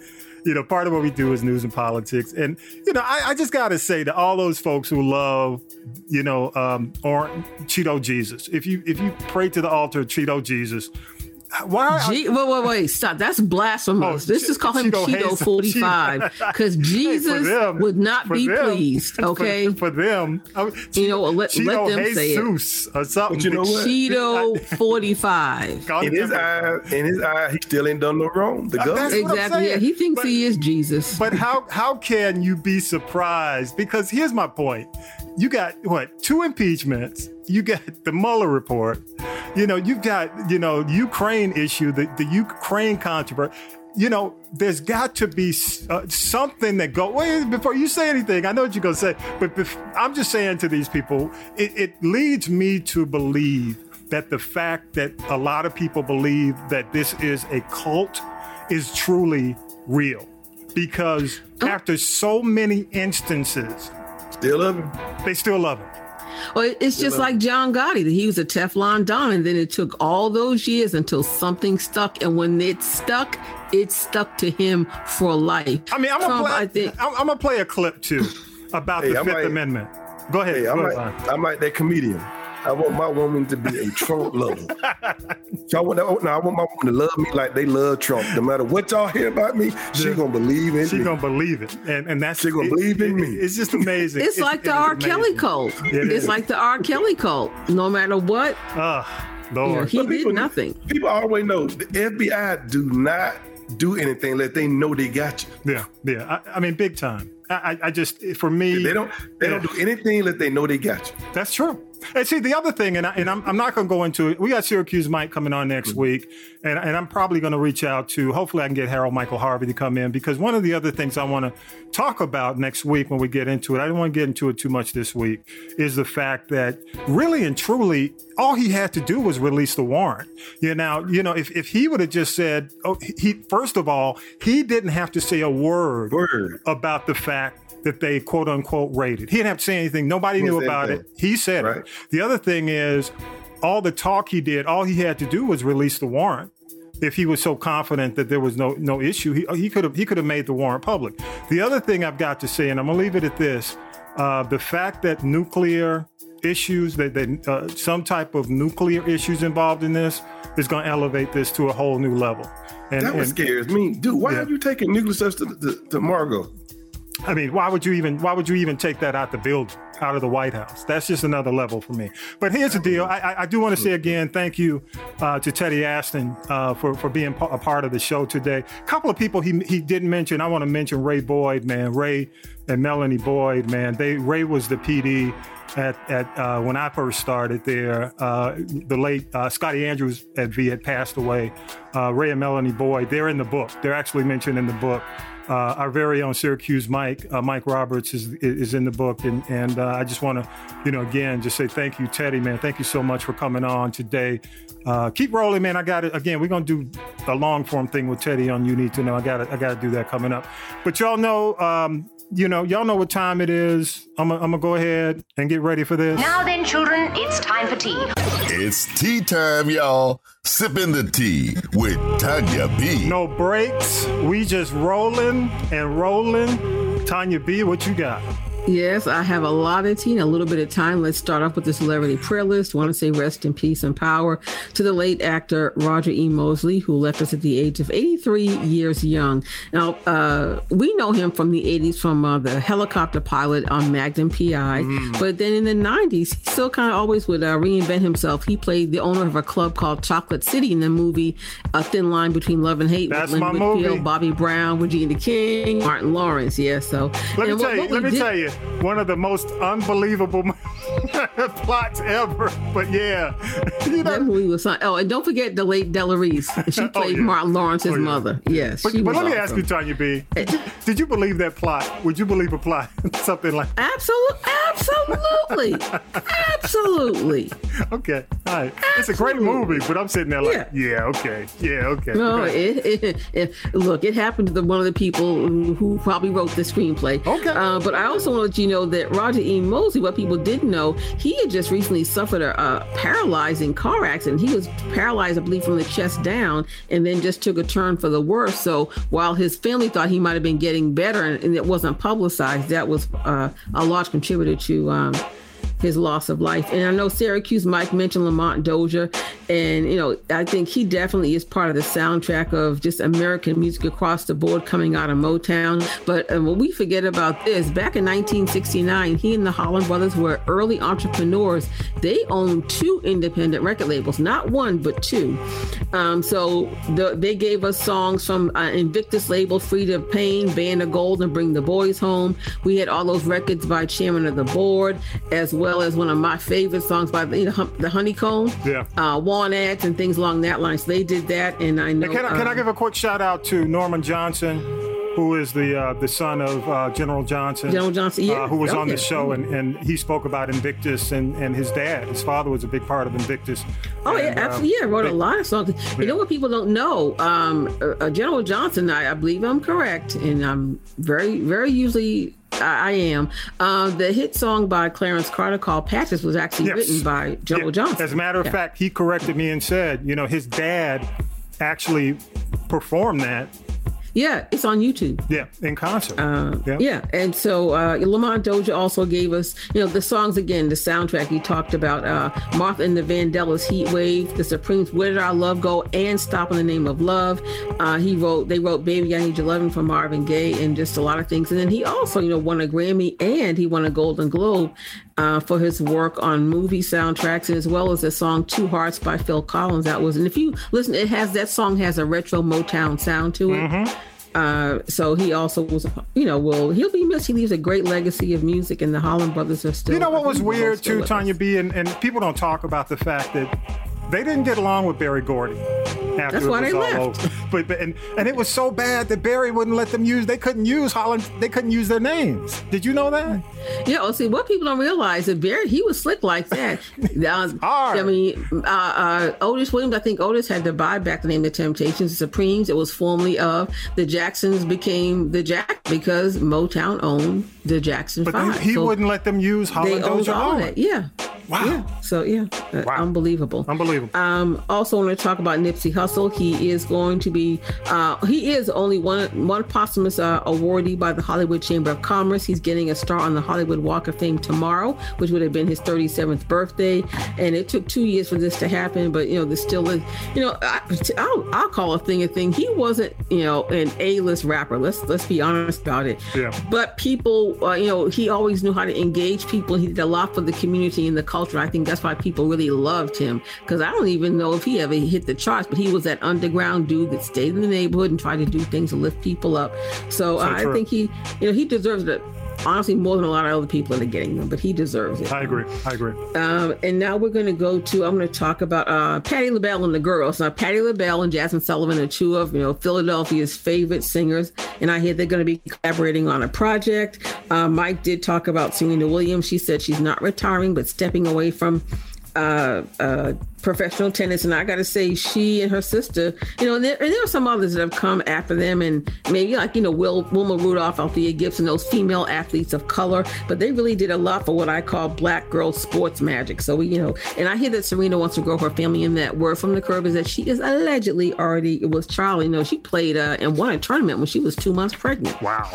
you know, part of what we do is news and politics. And you know, I, I just got to say to all those folks who love, you know, um, or Cheeto Jesus. If you if you pray to the altar of Cheeto Jesus. Why? Gee, wait, wait, wait, stop. That's blasphemous. Oh, Let's just call him Cheeto Cheeto 45 because Hey, Jesus them- would not be them- pleased. Okay. For, them, I mean, You know, let- Cheeto let them say it. Or something. But you know what? Cheeto 45. In his eye, in his eye, he still ain't done no wrong. The Uh, government. that's what I'm Exactly. Yeah, he thinks But- he is Jesus. But how how can you be surprised? Because here's my point: you got what two impeachments? You got the Mueller report. You know, you've got you know Ukraine issue, the the Ukraine controversy. You know, there's got to be uh, something that go. Wait, before you say anything, I know what you're gonna say, but bef- I'm just saying to these people, it, it leads me to believe that the fact that a lot of people believe that this is a cult is truly real because after so many instances, Still love him. they still love him. Well, it's just like John Gotti. that He was a Teflon Don, and then it took all those years until something stuck. And when it stuck, it stuck to him for life. I mean, I'm gonna play. I think. I'm, I'm gonna play a clip too about Hey, the I Fifth might- Amendment. Go ahead. Hey, I'm go like, ahead, I'm like that comedian. I want my woman to be a Trump lover. so I want, that, no, I want my woman to love me like they love Trump. No matter what y'all hear about me, she gonna believe in She me. gonna believe it, and and that's She gonna believe in me. It's just amazing. It's It- like it the is R. Kelly cult. It it's like the R. Kelly cult. No matter what, Ah, you know, Lord. he But did people- nothing. People always know the FBI do not do anything unless they know they got you. Yeah, yeah. I, I mean, big time. I, I- I just for me, They don't. They don't do anything unless they know they got you. That's true. And see, the other thing, and, I, and I'm, I'm not going to go into it. We got Syracuse Mike coming on next mm-hmm. week, and, and I'm probably going to reach out to, hopefully, I can get Harold Michael Harvey to come in because one of the other things I want to talk about next week when we get into it, I don't want to get into it too much this week, is the fact that really and truly, all he had to do was release the warrant. You know, you know, if, if he would have just said, oh, he first of all, he didn't have to say a word, Word. about the fact that they quote unquote raided. He didn't have to say anything. Nobody knew about it. He said Right. it. The other thing is, all the talk he did, all he had to do was release the warrant. If he was so confident that there was no no issue, he he could have he could have made the warrant public. The other thing I've got to say, and I'm gonna leave it at this: uh, the fact that nuclear issues, that, that uh, some type of nuclear issues involved in this, is going to elevate this to a whole new level. And, That and- scares me, dude. Why Yeah. are you taking nuclear stuff to, to, to Margot? I mean, why would you even why would you even take that out the build out of the White House? That's just another level for me. But here's the deal: I, I, do want to say again, thank you uh, to Teddy Aston uh, for for being a part of the show today. A couple of people he he didn't mention. I want to mention Ray Boyd, man. Ray and Melanie Boyd, man. They Ray was the PD at at uh, when I first started there. Uh, the late uh, Scotty Andrews at V had passed away. Uh, Ray and Melanie Boyd, they're in the book. They're actually mentioned in the book. Uh, our very own Syracuse Mike, uh, Mike Roberts, is is in the book, and and uh, I just want to, you know, again, just say thank you, Teddy, man. Thank you so much for coming on today. Uh, keep rolling, man. I got it again. We're gonna do a long form thing with Teddy on You Need to Know. I got I got to do that coming up. But y'all know, um, you know, y'all know what time it is. I'm gonna go ahead and get ready for this. Now then, children, it's time for tea. It's tea time, y'all. Sipping the tea with Tanya B. No breaks. We just rolling and rolling. Tanya B, what you got? Yes, I have a lot of tea and a little bit of time. Let's start off with the celebrity prayer list. Want to say rest in peace and power to the late actor Roger E. Mosley, who left us at the age of 83 years young. Now, uh, we know him from the 80s from uh, the helicopter pilot on Magnum PI, mm. but then in the 90s, he still kind of always would uh, reinvent himself. He played the owner of a club called Chocolate City in the movie A Thin Line Between Love and Hate That's with my Lynn Whitfield, movie. Bobby Brown, Regina King, Martin Lawrence. Yeah, so Let me tell what- you. what Let me did- tell you. One of the most unbelievable plots ever. But yeah, you know. That movie was. Oh, and don't forget the late Della Reese. She played Oh, yeah. Martin Lawrence's Oh, yeah. mother. Yes, But, but let me ask you, Tanya B. Did you, did you believe that plot? Would you believe a plot? Something like Absolutely, absolutely, absolutely. Okay, all right. It's a great movie, but I'm sitting there like, yeah, okay, yeah, okay. No, okay. it, it, it, look, it happened to the, one of the people who, who probably wrote the screenplay. Okay. Uh, but I also want to let you know that Roger E. Mosley, what people didn't know, he had just recently suffered a, a paralyzing car accident. He was paralyzed, I believe, from the chest down, and then just took a turn for the worse. So while his family thought he might have been getting better and, and it wasn't publicized, that was uh, a large contributor to. Um, his loss of life. And I know Syracuse Mike mentioned Lamont Dozier, and you know I think he definitely is part of the soundtrack of just American music across the board coming out of Motown. But um, when we forget about this, back in 1969, he and the Holland Brothers were early entrepreneurs. They owned two independent record labels, not one but two. Um, so the, they gave us songs from uh, Invictus label, Freda Payne, Band of Gold, and Bring the Boys Home. We had all those records by Chairman of the Board, as well as one of my favorite songs by the, you know, the Honey Cone, Yeah. uh, Want Ads, and things along that line. So they did that, and I know. And can, I, can I uh, give a quick shout out to Norman Johnson, who is the uh, the son of uh, General Johnson? General Johnson, yeah. uh, who was on the show, and, and he spoke about Invictus, and, and his dad, his father was a big part of Invictus. Oh And, yeah, uh, absolutely. Yeah, wrote a lot of songs. You know what people don't know? Um, uh, General Johnson, I, I believe I'm correct, and I'm very, very usually I, I am. Uh, the hit song by Clarence Carter called "Patches" was actually Yes. written by General Yeah. Johnson. As a matter of Yeah. fact, he corrected me and said, you know, his dad actually performed that. Yeah, it's on YouTube. Yeah, in concert. Uh, yeah. yeah. and so uh, Lamont Dozier also gave us, you know, the songs again, the soundtrack he talked about, uh, Martha and the Vandellas, Heat Wave, The Supremes, Where Did Our Love Go, and Stop in the Name of Love. Uh, he wrote, they wrote Baby I Need Your Loving from Marvin Gaye and just a lot of things. And then he also, you know, won a Grammy and he won a Golden Globe uh, for his work on movie soundtracks, as well as the song Two Hearts by Phil Collins. That was, and if you listen, it has, that song has a retro Motown sound to it. Mm-hmm. Uh, so he also was, you know, well, he'll be missed. He leaves a great legacy of music, and the Holland brothers are still. You know what was weird too. Tanya B, and, and people don't talk about the fact that they didn't get along with Berry Gordy after That's it why was they all left. over. But, but and, and it was so bad that Berry wouldn't let them use. They couldn't use Holland. They couldn't use their names. Did you know that? Yeah, well, see, what people don't realize that Berry, he was slick like that. Was- I mean, uh, uh, Otis Williams, I think Otis had to buy back the name The Temptations, the Supremes. It was formerly of the Jacksons became the Jack because Motown owned the Jackson But Five. he So wouldn't let them use they Holland owned Dozier all that. Yeah. Wow. Yeah. So yeah, uh, unbelievable. Unbelievable. Um, also want to talk about Nipsey Hussle. He is going to be, uh, he is only one one posthumous uh, awardee by the Hollywood Chamber of Commerce. He's getting a star on the Hollywood Would walk of Fame tomorrow, which would have been his 37th birthday. And it took two years for this to happen, but you know, there's still is, you know, I, I'll, I'll call a thing a thing. He wasn't, you know, an A-list rapper. Let's let's be honest about it. Yeah. But people, uh, you know, he always knew how to engage people. He did a lot for the community and the culture. I think that's why people really loved him. Because I don't even know if he ever hit the charts, but he was that underground dude that stayed in the neighborhood and tried to do things to lift people up. So, So uh, I think he, you know, he deserves it. Honestly, more than a lot of other people that are getting them, but he deserves it. I agree. I agree. Um, and now we're going to go to, I'm going to talk about uh, Patti LaBelle and the girls. Now, Patti LaBelle and Jazmine Sullivan are two of, you know, Philadelphia's favorite singers. And I hear they're going to be collaborating on a project. Uh, Mike did talk about Serena Williams. She said she's not retiring, but stepping away from uh, uh, professional tennis. And I got to say, she and her sister, you know, and there, and there are some others that have come after them, and maybe like you know, Will Wilma Rudolph, Althea Gibson, those female athletes of color. But they really did a lot for what I call black girl sports magic. So we, you know, and I hear that Serena wants to grow her family in that. Word from the curb is that she is allegedly already it was Charlie. You know, she played uh, and won a tournament when she was two months pregnant. Wow.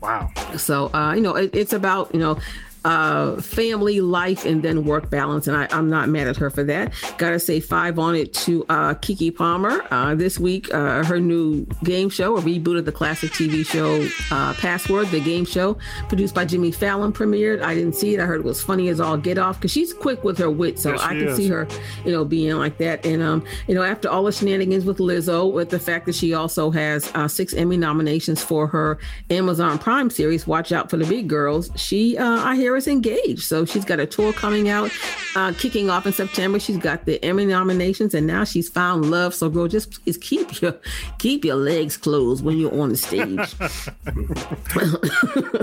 Wow. So, uh, you know, it, it's about, you know, uh, family life and then work balance. And I, am not mad at her for that. Gotta say five on it to uh, Keke Palmer. Uh, this week, uh, her new game show, a reboot of the classic TV show uh, Password, the game show produced by Jimmy Fallon, premiered. I didn't see it. I heard it was funny as all get off because she's quick with her wit. So Yes, I can is. see her, you know, being like that. And, um, you know, after all the shenanigans with Lizzo, with the fact that she also has uh, six Emmy nominations for her Amazon Prime series, Watch Out for the Big Girls, she, uh, I hear, is engaged. So she's got a tour coming out, uh, kicking off in September. She's got the Emmy nominations, and now she's found love. So, girl, just please keep your keep your legs closed when you're on the stage.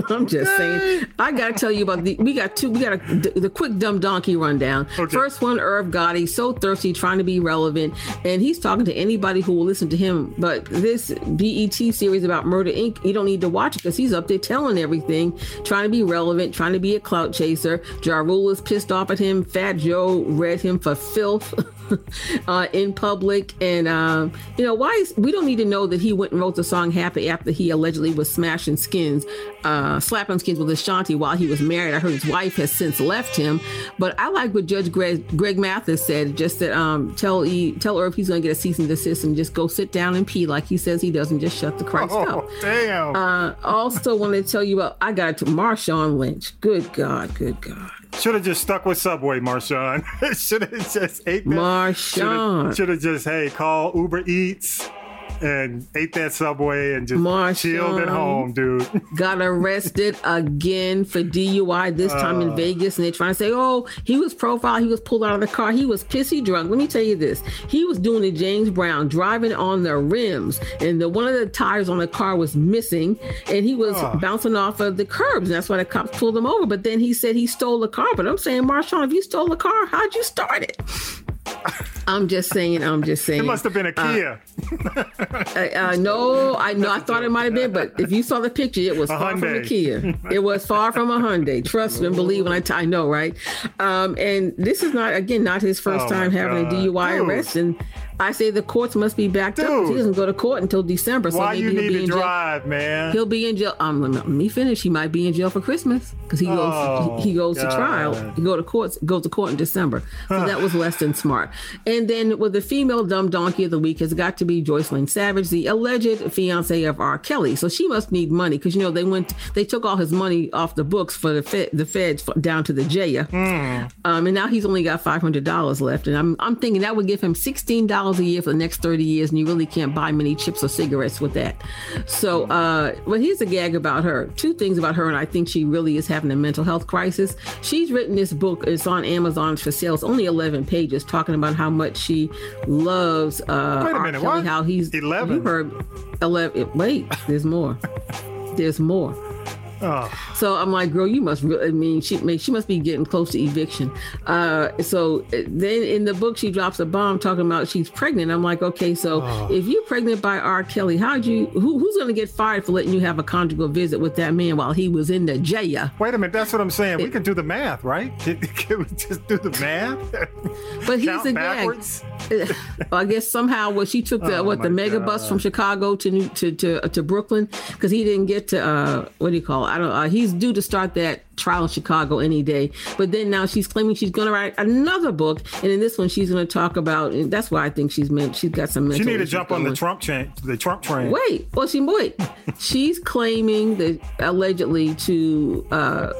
I'm just saying. I gotta tell you about the. We got two. We got a, the, the quick dumb donkey rundown. First one, Irv Gotti, so thirsty, trying to be relevant, and he's talking to anybody who will listen to him. But this BET series about Murder Inc. You don't need to watch it because he's up there telling everything, trying to be relevant, trying to be a clout chaser. Ja Rule is pissed off at him. Fat Joe read him for filth. uh, in public, and um, you know why is we don't need to know that he went and wrote the song "Happy" after he allegedly was smashing skins, uh, slapping skins with Ashanti while he was married. I heard his wife has since left him, but I like what Judge Greg, Greg Mathis said. Just that um, tell e, tell Irv he's going to get a cease and desist and just go sit down and pee like he says he does, and just shut the Christ up. Oh, damn. Uh, also, want to tell you about I got to Marshawn Lynch. Good God, good God. Should have just stuck with Subway, Marshawn. Should have just ate that. Marshawn. Should have just, hey, call Uber Eats and ate that Subway and just chilled at home, dude. got arrested again for DUI, this time in Uh. Vegas. And they're trying to say, oh, he was profiled. He was pulled out of the car. He was pissy drunk. Let me tell you this. He was doing the James Brown, driving on the rims. And the one of the tires on the car was missing. And he was Ah. bouncing off of the curbs. And that's why the cops pulled him over. But then he said he stole the car. But I'm saying, Marshawn, if you stole the car, how'd you start it? I'm just saying, I'm just saying. It must have been a Uh, Kia. uh, uh, no, I know. I thought it might have been, but if you saw the picture, it was A far from a Hyundai. Kia. It was far from a Hyundai. Trust and believe when I, t- I know, right? Um, and this is not again not his first Oh, time having a DUI Dude. arrest, and I say the courts must be backed up. 'cause He doesn't go to court until December, so Why maybe you he'll need be to in jail. drive, man? He'll be in jail. Um, let me finish. He might be in jail for Christmas because he goes. Oh, he, he goes God. to trial. He go to court. Goes to court in December. So that was less than smart. And then with the female dumb donkey of the week has got to be Joycelyn Savage, the alleged fiance of R. Kelly. So she must need money because you know they went. They took all his money off the books for the fed, the feds down to the Jaya. Um, and now he's only got five hundred dollars left. And I'm I'm thinking that would give him sixteen dollars a year for the next thirty years, and you really can't buy many chips or cigarettes with that. So, uh, but here's a gag about her. Two things about her, and I think she really is having a mental health crisis. She's written this book. It's on Amazon for sale. It's only eleven pages, talking about how much she loves. Uh, Wait a minute, Kelly, what? How he's 11? You heard eleven? Wait, there's more. There's more. Oh, So I'm like, girl, you must. I mean, she she must be getting close to eviction. Uh, so uh, then in the book, she drops a bomb talking about she's pregnant. I'm like, okay, so Oh. if you're pregnant by R. Kelly, how'd you? Who, who's going to get fired for letting you have a conjugal visit with that man while he was in the jail? wait a minute. That's what I'm saying. We can do the math, right? Can, can we just do the math? But he's Count a backwards? gag. I guess somehow what she took the Oh what the mega bus from Chicago to to to to Brooklyn because he didn't get to uh what do you call it? I don't uh, he's due to start that trial in Chicago any day. But then now she's claiming she's going to write another book, and in this one she's going to talk about. And that's why I think she's meant she's got some. She need to jump on the going. Trump chain, the Trump train. Wait, well, she wait. She's claiming that allegedly to uh,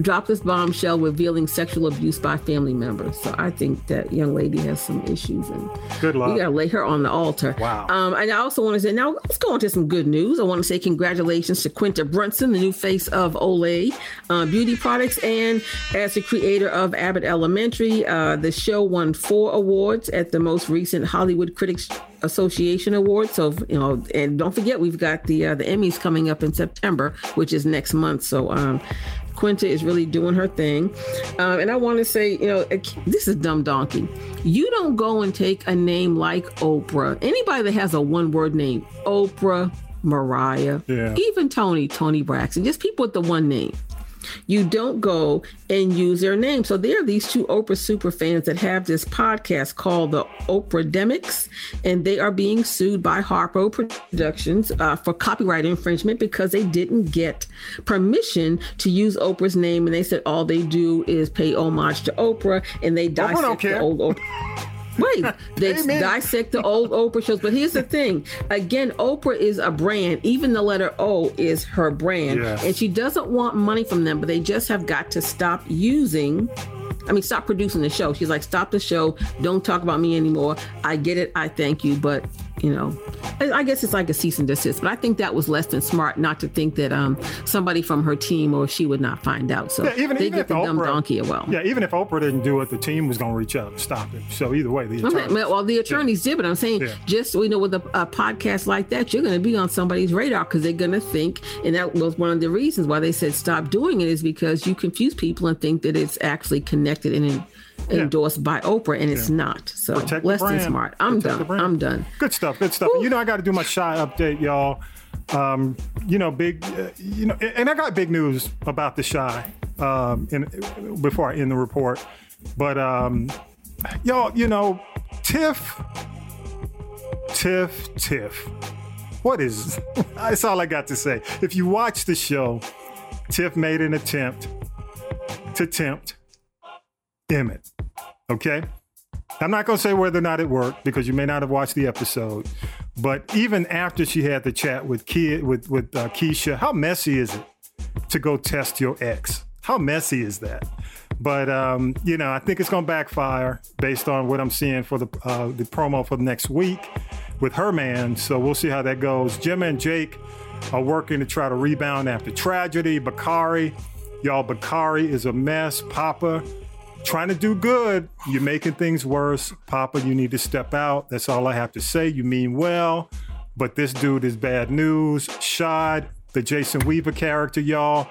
drop this bombshell revealing sexual abuse by family members. So I think that young lady has some issues, and Good luck. we gotta lay her on the altar. Wow. Um, and I also want to say now let's go on to some good news. I want to say congratulations to Quinta Brunson, the new face of Olay uh, Beauty Products, and as the creator of Abbott Elementary, uh, the show won four awards at the most recent Hollywood Critics Association Awards. So you know, and don't forget we've got the uh, the Emmys coming up in September, which is next month. So um, Quinta is really doing her thing. Um, and I want to say, you know, this is dumb donkey. You don't go and take a name like Oprah. Anybody that has a one word name, Oprah, Mariah, Yeah. even Tony, Toni Braxton, just people with the one name. You don't go and use their name. So there are these two Oprah super fans that have this podcast called the Oprahdemics, and they are being sued by Harpo Productions uh, for copyright infringement because they didn't get permission to use Oprah's name, and they said all they do is pay homage to Oprah, and they dissect the old Oprah. Wait, they Amen. dissect the old Oprah shows. But here's the thing again, Oprah is a brand. Even the letter O is her brand. Yes. And she doesn't want money from them, but they just have got to stop using I mean, stop producing the show. She's like, stop the show. Don't talk about me anymore. I get it. I thank you. But, you know, I guess it's like a cease and desist. But I think that was less than smart not to think that um, somebody from her team or she would not find out. So yeah, even, they even get the Oprah, dumb donkey as well. Yeah, even if Oprah didn't do it, the team was going to reach out and stop it. So either way, the attorneys. well, the attorneys yeah. did, but I'm saying yeah. just, you know, with a, a podcast like that, you're going to be on somebody's radar because they're going to think, and that was one of the reasons why they said stop doing it is because you confuse people and think that it's actually connected and in, endorsed by Oprah, and it's yeah. not. So Protect less than smart. I'm Protect done. I'm done. Good stuff. Good stuff. You know, I got to do my Chi update, y'all. Um, you know, big. Uh, you know, and I got big news about the Chi. Um, in, before I end the report, but um, y'all, you know, Tiff, Tiff, Tiff. What is? That's all I got to say. If you watch the show, Tiff made an attempt to tempt Emmett. Okay? I'm not going to say whether or not it worked because you may not have watched the episode. But even after she had the chat with Ke- with with uh, Keisha, how messy is it to go test your ex? How messy is that? But um, you know, I think it's going to backfire based on what I'm seeing for the uh, the promo for the next week with her man. So we'll see how that goes. Jim and Jake are working to try to rebound after tragedy. Bakari, y'all, Bakari is a mess. Papa trying to do good, you're making things worse. Papa, you need to step out. That's all I have to say. You mean well, but this dude is bad news. Shad, the Jason Weaver character, y'all.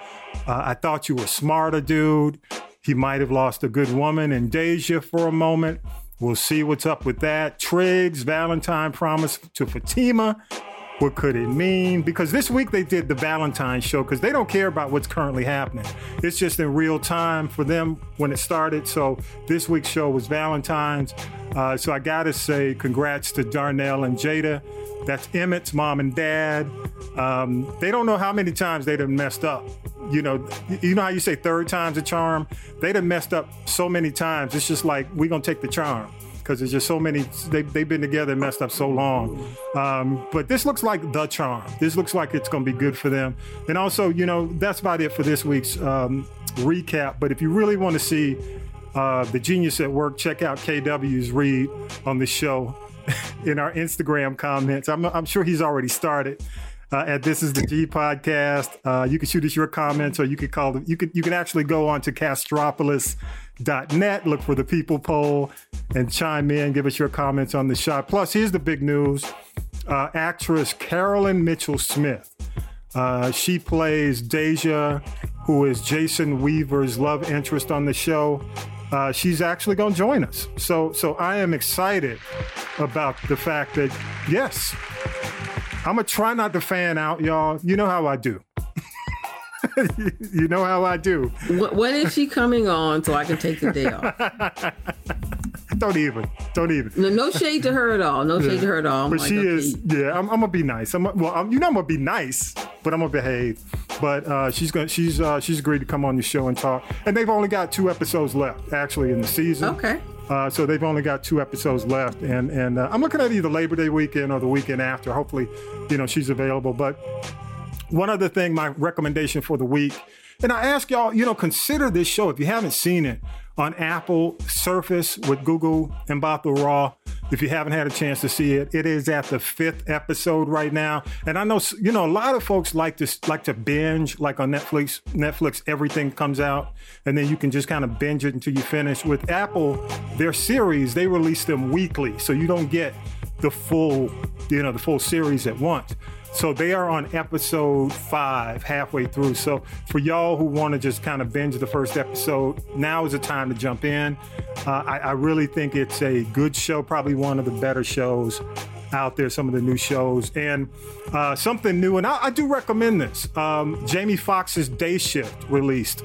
Uh, I thought you were smarter, dude. He might have lost a good woman in Deja for a moment. We'll see what's up with that. Triggs, Valentine promise to Fatima. What could it mean? Because this week they did the Valentine show because they don't care about what's currently happening. It's just in real time for them when it started. So this week's show was Valentine's. Uh, so I gotta say, congrats to Darnell and Jada. That's Emmett's mom and dad. Um, they don't know how many times they'd have messed up. You know, you know how you say third time's a charm. They'd have messed up so many times. It's just like we're gonna take the charm because there's just so many. They, they've been together and messed up so long. Um, but this looks like the charm. This looks like it's going to be good for them. And also, you know, that's about it for this week's um, recap. But if you really want to see uh, the genius at work, check out KW's read on the show in our Instagram comments. I'm, I'm sure he's already started uh, at This Is the G podcast. Uh, you can shoot us your comments, or you could call them. You could you can actually go on to castropolis.net, look for the people poll, and chime in, give us your comments on the shot. Plus, here's the big news: uh, actress Carolyn Michelle Smith. Uh, she plays Deja, who is Jason Weaver's love interest on the show. Uh, she's actually going to join us. So, so I am excited about the fact that yes, I'm gonna try not to fan out, y'all. You know how I do. you know how I do. When is she coming on so I can take the day off? don't even. Don't even. No, no shade to her at all. No shade to her at all. but like, she okay. is. Yeah, I'm, I'm, gonna be nice. I'm well. I'm, you know, I'm gonna be nice, but I'm gonna behave. But uh, she's gonna. She's uh, she's agreed to come on the show and talk. And they've only got two episodes left, actually, in the season. Okay. Uh, so they've only got two episodes left, and and uh, I'm looking at either Labor Day weekend or the weekend after. Hopefully, you know she's available. But one other thing, my recommendation for the week, and I ask y'all, you know, consider this show if you haven't seen it on Apple Surface with Gugu Mbatha Raw. If you haven't had a chance to see it, it is at the fifth episode right now. And I know you know a lot of folks like to like to binge, like on Netflix. Netflix, everything comes out, and then you can just kind of binge it until you finish. With Apple, their series they release them weekly, so you don't get the full, you know, the full series at once. So they are on episode five, halfway through. So for y'all who want to just kind of binge the first episode, now is the time to jump in. Uh, I, I, really think it's a good show, probably one of the better shows out there, some of the new shows, and uh, something new. And I, I do recommend this. Um, Jamie Foxx's Day Shift released.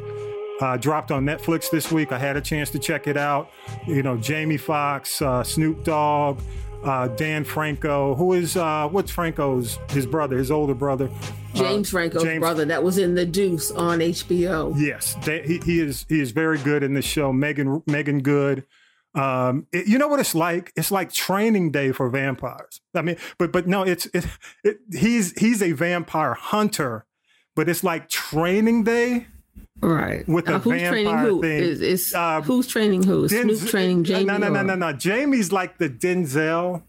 Uh, dropped on Netflix this week. I had a chance to check it out. You know, Jamie Foxx, uh, Snoop Dogg, uh, Dan Franco, who is uh, what's Franco's his brother, his older brother, James Franco's James- brother that was in The Deuce on HBO. Yes, they, he, he is he is very good in this show. Meagan Meagan Good. Um, it- you know what it's like? It's like training day for vampires. I mean, but but no, it's it, it he's he's a vampire hunter, but it's like training day. Right. With Now, a who's vampire training who? thing. Is, is who's training who? Is Snoop training Jamie? No, no, no, no, no. Jamie's like the Denzel,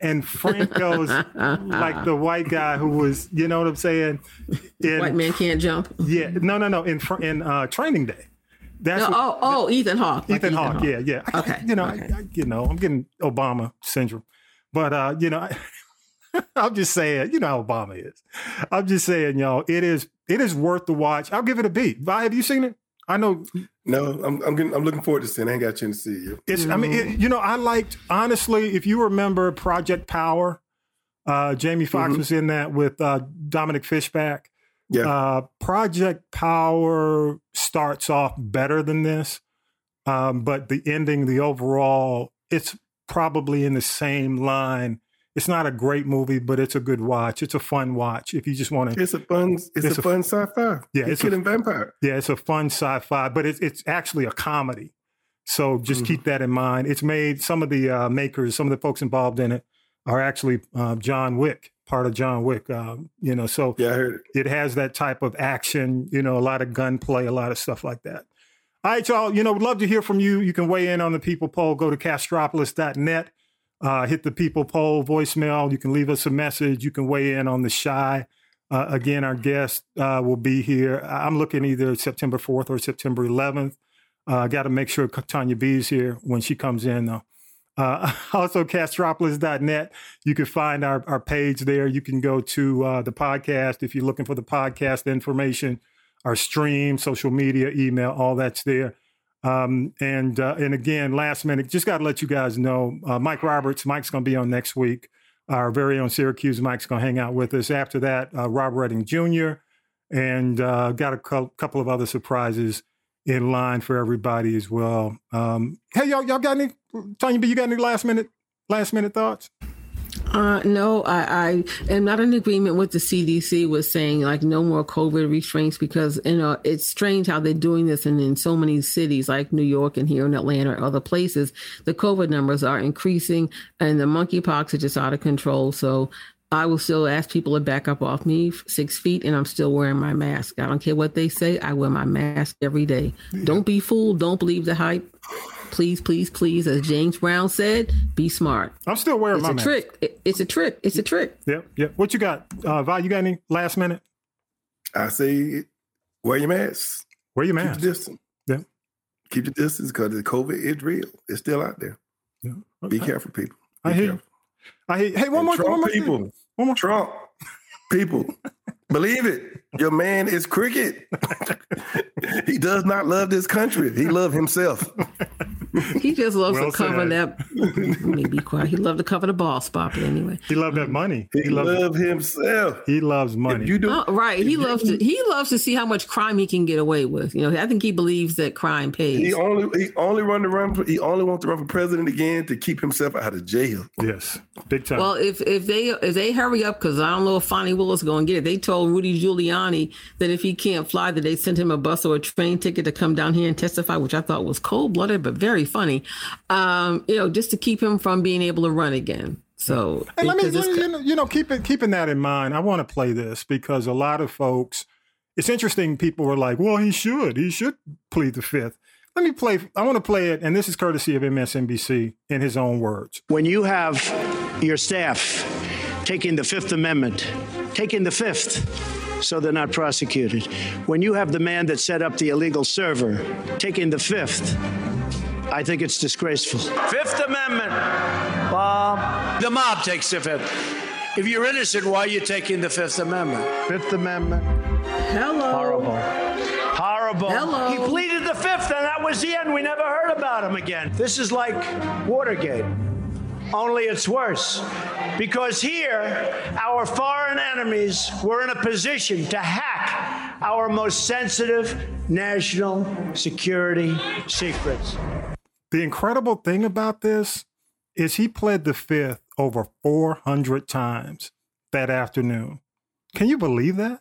and Franco's like the white guy who was, you know what I'm saying? In, White man can't jump. Yeah, no, no, no. In in uh, Training Day. That's No, what- oh, oh, Ethan Hawke. like Ethan Hawke. Yeah, yeah. I, Okay. You know, I, I, you know, I'm getting Obama syndrome, but uh, you know, I, I'm just saying, you know how Obama is. I'm just saying, y'all, it is it is worth the watch. I'll give it a B. Vi, have you seen it? I know No, I'm I'm, getting, I'm looking forward to seeing. it. I ain't got a chance to see you. It's. I mean, it, you know, I liked honestly. If you remember Project Power, uh, Jamie Foxx Mhm. was in that with uh, Dominique Fishback. Yeah. Uh, Project Power starts off better than this, um, but the ending, the overall, it's probably in the same line. It's not a great movie, but it's a good watch. It's a fun watch if you just want to. It's a fun. It's, a, fun sci-fi. Yeah, it's a- killing vampire. Yeah, it's a fun sci-fi, but it's it's actually a comedy. So just keep that in mind. It's made some of the uh, makers, some of the folks involved in it are actually uh, John Wick, part of John Wick. Um, you know, so yeah, I heard it. it has that type of action. You know, a lot of gunplay, a lot of stuff like that. All right, y'all. You know, would love to hear from you. You can weigh in on the people poll. Go to castropolis.net. Uh, hit the people poll voicemail. You can leave us a message. You can weigh in on the Chi. Uh, again, our guest uh, will be here. I'm looking either September 4th or September 11th. I uh, got to make sure Tanya B is here when she comes in, though. Uh, also, castropolis.net. You can find our, our page there. You can go to uh, the podcast if you're looking for the podcast information, our stream, social media, email, all that's there. Um, and uh, and again, last minute, just got to let you guys know, uh, Mike Roberts, Mike's going to be on next week. Our very own Syracuse Mike's going to hang out with us. After that, uh, Rob Redding Jr. and uh, got a cou- couple of other surprises in line for everybody as well. Um, hey, y'all, y'all got any? Tanya B, you got any last minute last minute thoughts? Uh, no, I, I am not in agreement with the CDC was saying like no more COVID restraints because you know it's strange how they're doing this, and in so many cities like New York and here in Atlanta or other places, the COVID numbers are increasing and the monkeypox is just out of control. So I will still ask people to back up off me six feet, and I'm still wearing my mask. I don't care what they say. I wear my mask every day. Don't be fooled. Don't believe the hype. Please, please, please, as James Brown said, be smart. I'm still wearing my mask. it's my a mask. trick. It- it's a trick. It's a trick. Yep, yep. What you got, uh, Vi? You got any last minute? I say wear your mask. Wear your mask. Keep mask. your distance. Yeah. Keep your distance because the COVID is real. It's still out there. Yeah. Be careful, people. Be I hear. careful. I hear. Hey, one And more. Trump one more people. Thing. One more. Trump people. Believe it. Your man is cricket. he does not love this country. He love himself. He just loves Well to cover said. that. Let be quiet. He loved to cover the ball spot, but anyway. He loved that money. He, loves. love himself. He loves money. Uh, if you do, Oh, right. He loves to. He loves to see how much crime he can get away with. You know, I think he believes that crime pays. he only he only run to run. For, he only wants to run for president again to keep himself out of jail. yes, big time. Well, if if they if they hurry up, because I don't know if Fani Willis going to get it. They told Rudy Giuliani that if he can't fly, that they sent him a bus or a train ticket to come down here and testify, which I thought was cold blooded but very funny. Um, you know, just to keep him from being able to run again. So, And let me, because it's- you know, you know, keep it, keeping that in mind. I want to play this because a lot of folks, it's interesting. People were like, "Well, he should, he should plead the fifth. Let me play. I want to play it, and this is courtesy of MSNBC in his own words. When you have your staff taking the Fifth Amendment, taking the Fifth, so they're not prosecuted. When you have the man that set up the illegal server taking the Fifth, I think it's disgraceful. Fifth Amendment, Bob. The mob takes the Fifth. If you're innocent, why are you taking the Fifth Amendment? Fifth Amendment. Hello. Horrible. Horrible. Hello. He pleaded the Fifth, and that was the end. We never heard about him again. This is like Watergate. only it's worse. Because here, our foreign enemies were in a position to hack our most sensitive national security secrets. The incredible thing about this is he pled the fifth over 400 times that afternoon. Can you believe that?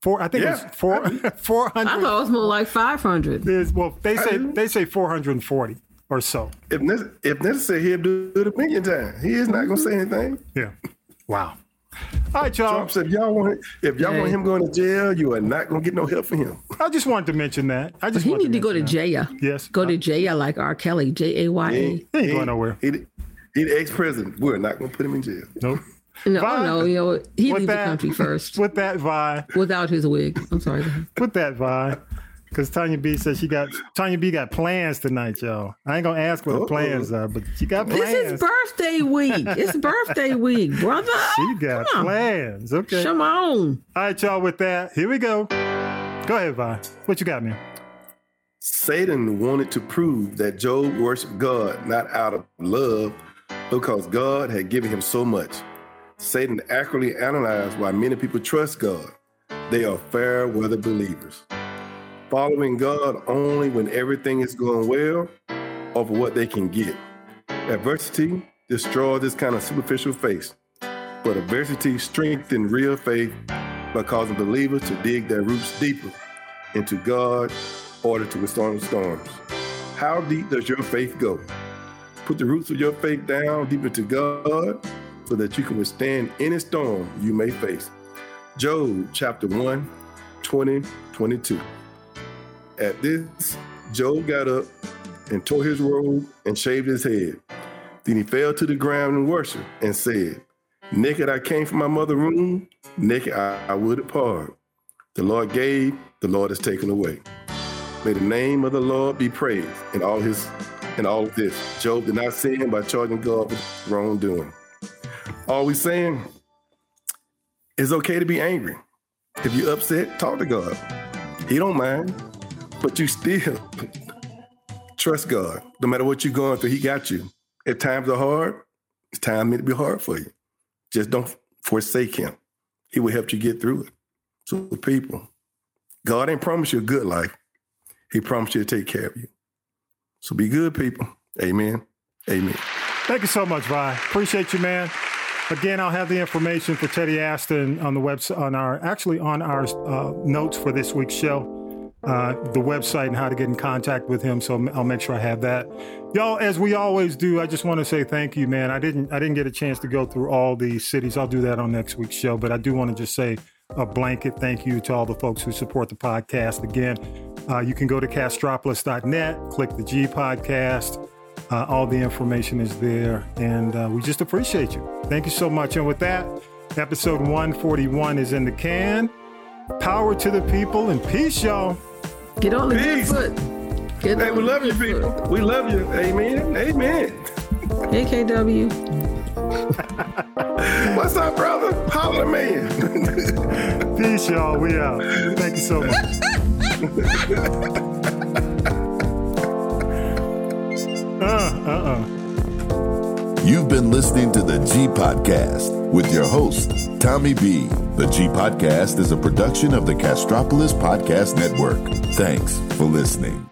Four, I think Yeah. it was four, 400. I thought it was more like 500. There's- well, they say they say 440 or so. If nec- if necessary, he'll do it a million times. He is not going to say anything. Yeah. Wow. All right, y'all. Trump said, if y'all want if y'all want him going to jail, you are not going to get no help from him. I just wanted to mention that. I just He need to go to mention jail. Yes. Go to jail like R. Kelly, J A Y A. He ain't going nowhere. He, he the ex-president. We're not going to put him in jail. Nope. No, Vi- no, you know, he with leave the country first With that Vi, without his wig. I'm sorry. with that Vi, because Tanya B says she got Tanya B got plans tonight, y'all. I ain't gonna ask what the plans oh. are, but she got plans. This is birthday week. It's birthday week, brother. She got Come on. plans. Okay. Come on. All right, y'all. With that, here we go. Go ahead, Vi. What you got, man? Satan wanted to prove that Job worshiped God not out of love, because God had given him so much. Satan accurately analyzed why many people trust God. They are fair weather believers. Following God only when everything is going well for what they can get. Adversity destroys this kind of superficial faith, but adversity strengthens real faith by causing believers to dig their roots deeper into God in order to withstand storms. How deep does your faith go? Put the roots of your faith down deep into God so that you can withstand any storm you may face. Job chapter 1, 20, 22. At this, Job got up and tore his robe and shaved his head. Then he fell to the ground and worshiped and said, Naked I came from my mother's womb, naked I, I will depart. The Lord gave, the Lord has taken away. May the name of the Lord be praised in all his in all of this. Job did not sin by charging God with wrongdoing. All we saying it's okay to be angry. If you're upset, talk to God. He don't mind, but you still trust God. No matter what you're going through, He got you. If times are hard, it's time meant to be hard for you. Just don't forsake Him. He will help you get through it. So, people, God ain't promised you a good life. He promised you to take care of you. So be good, people. Amen. Amen. Thank you so much, Vi. Appreciate you, man. Again, I'll have the information for Teddy Aston on the website, on our actually on our uh, notes for this week's show, uh, the website and how to get in contact with him. So I'll make sure I have that. Y'all, as we always do, I just want to say thank you, man. I didn't I didn't get a chance to go through all these cities. I'll do that on next week's show, but I do want to just say a blanket thank you to all the folks who support the podcast. Again, uh, you can go to castropolis.net, click the G podcast. Uh, all the information is there, and uh, we just appreciate you. Thank you so much. And with that, episode 141 is in the can. Power to the people and peace, y'all. Get on the Peace. good foot. Get Hey, on we the love you, people. foot. We love you. Amen. Amen. AKW. What's up, brother? Holler, man. Peace, y'all. We out. Thank you so much. uh, uh, uh. You've been listening to the G Podcast with your host, Tommy B. The G Podcast is a production of the Castropolis Podcast Network. Thanks for listening.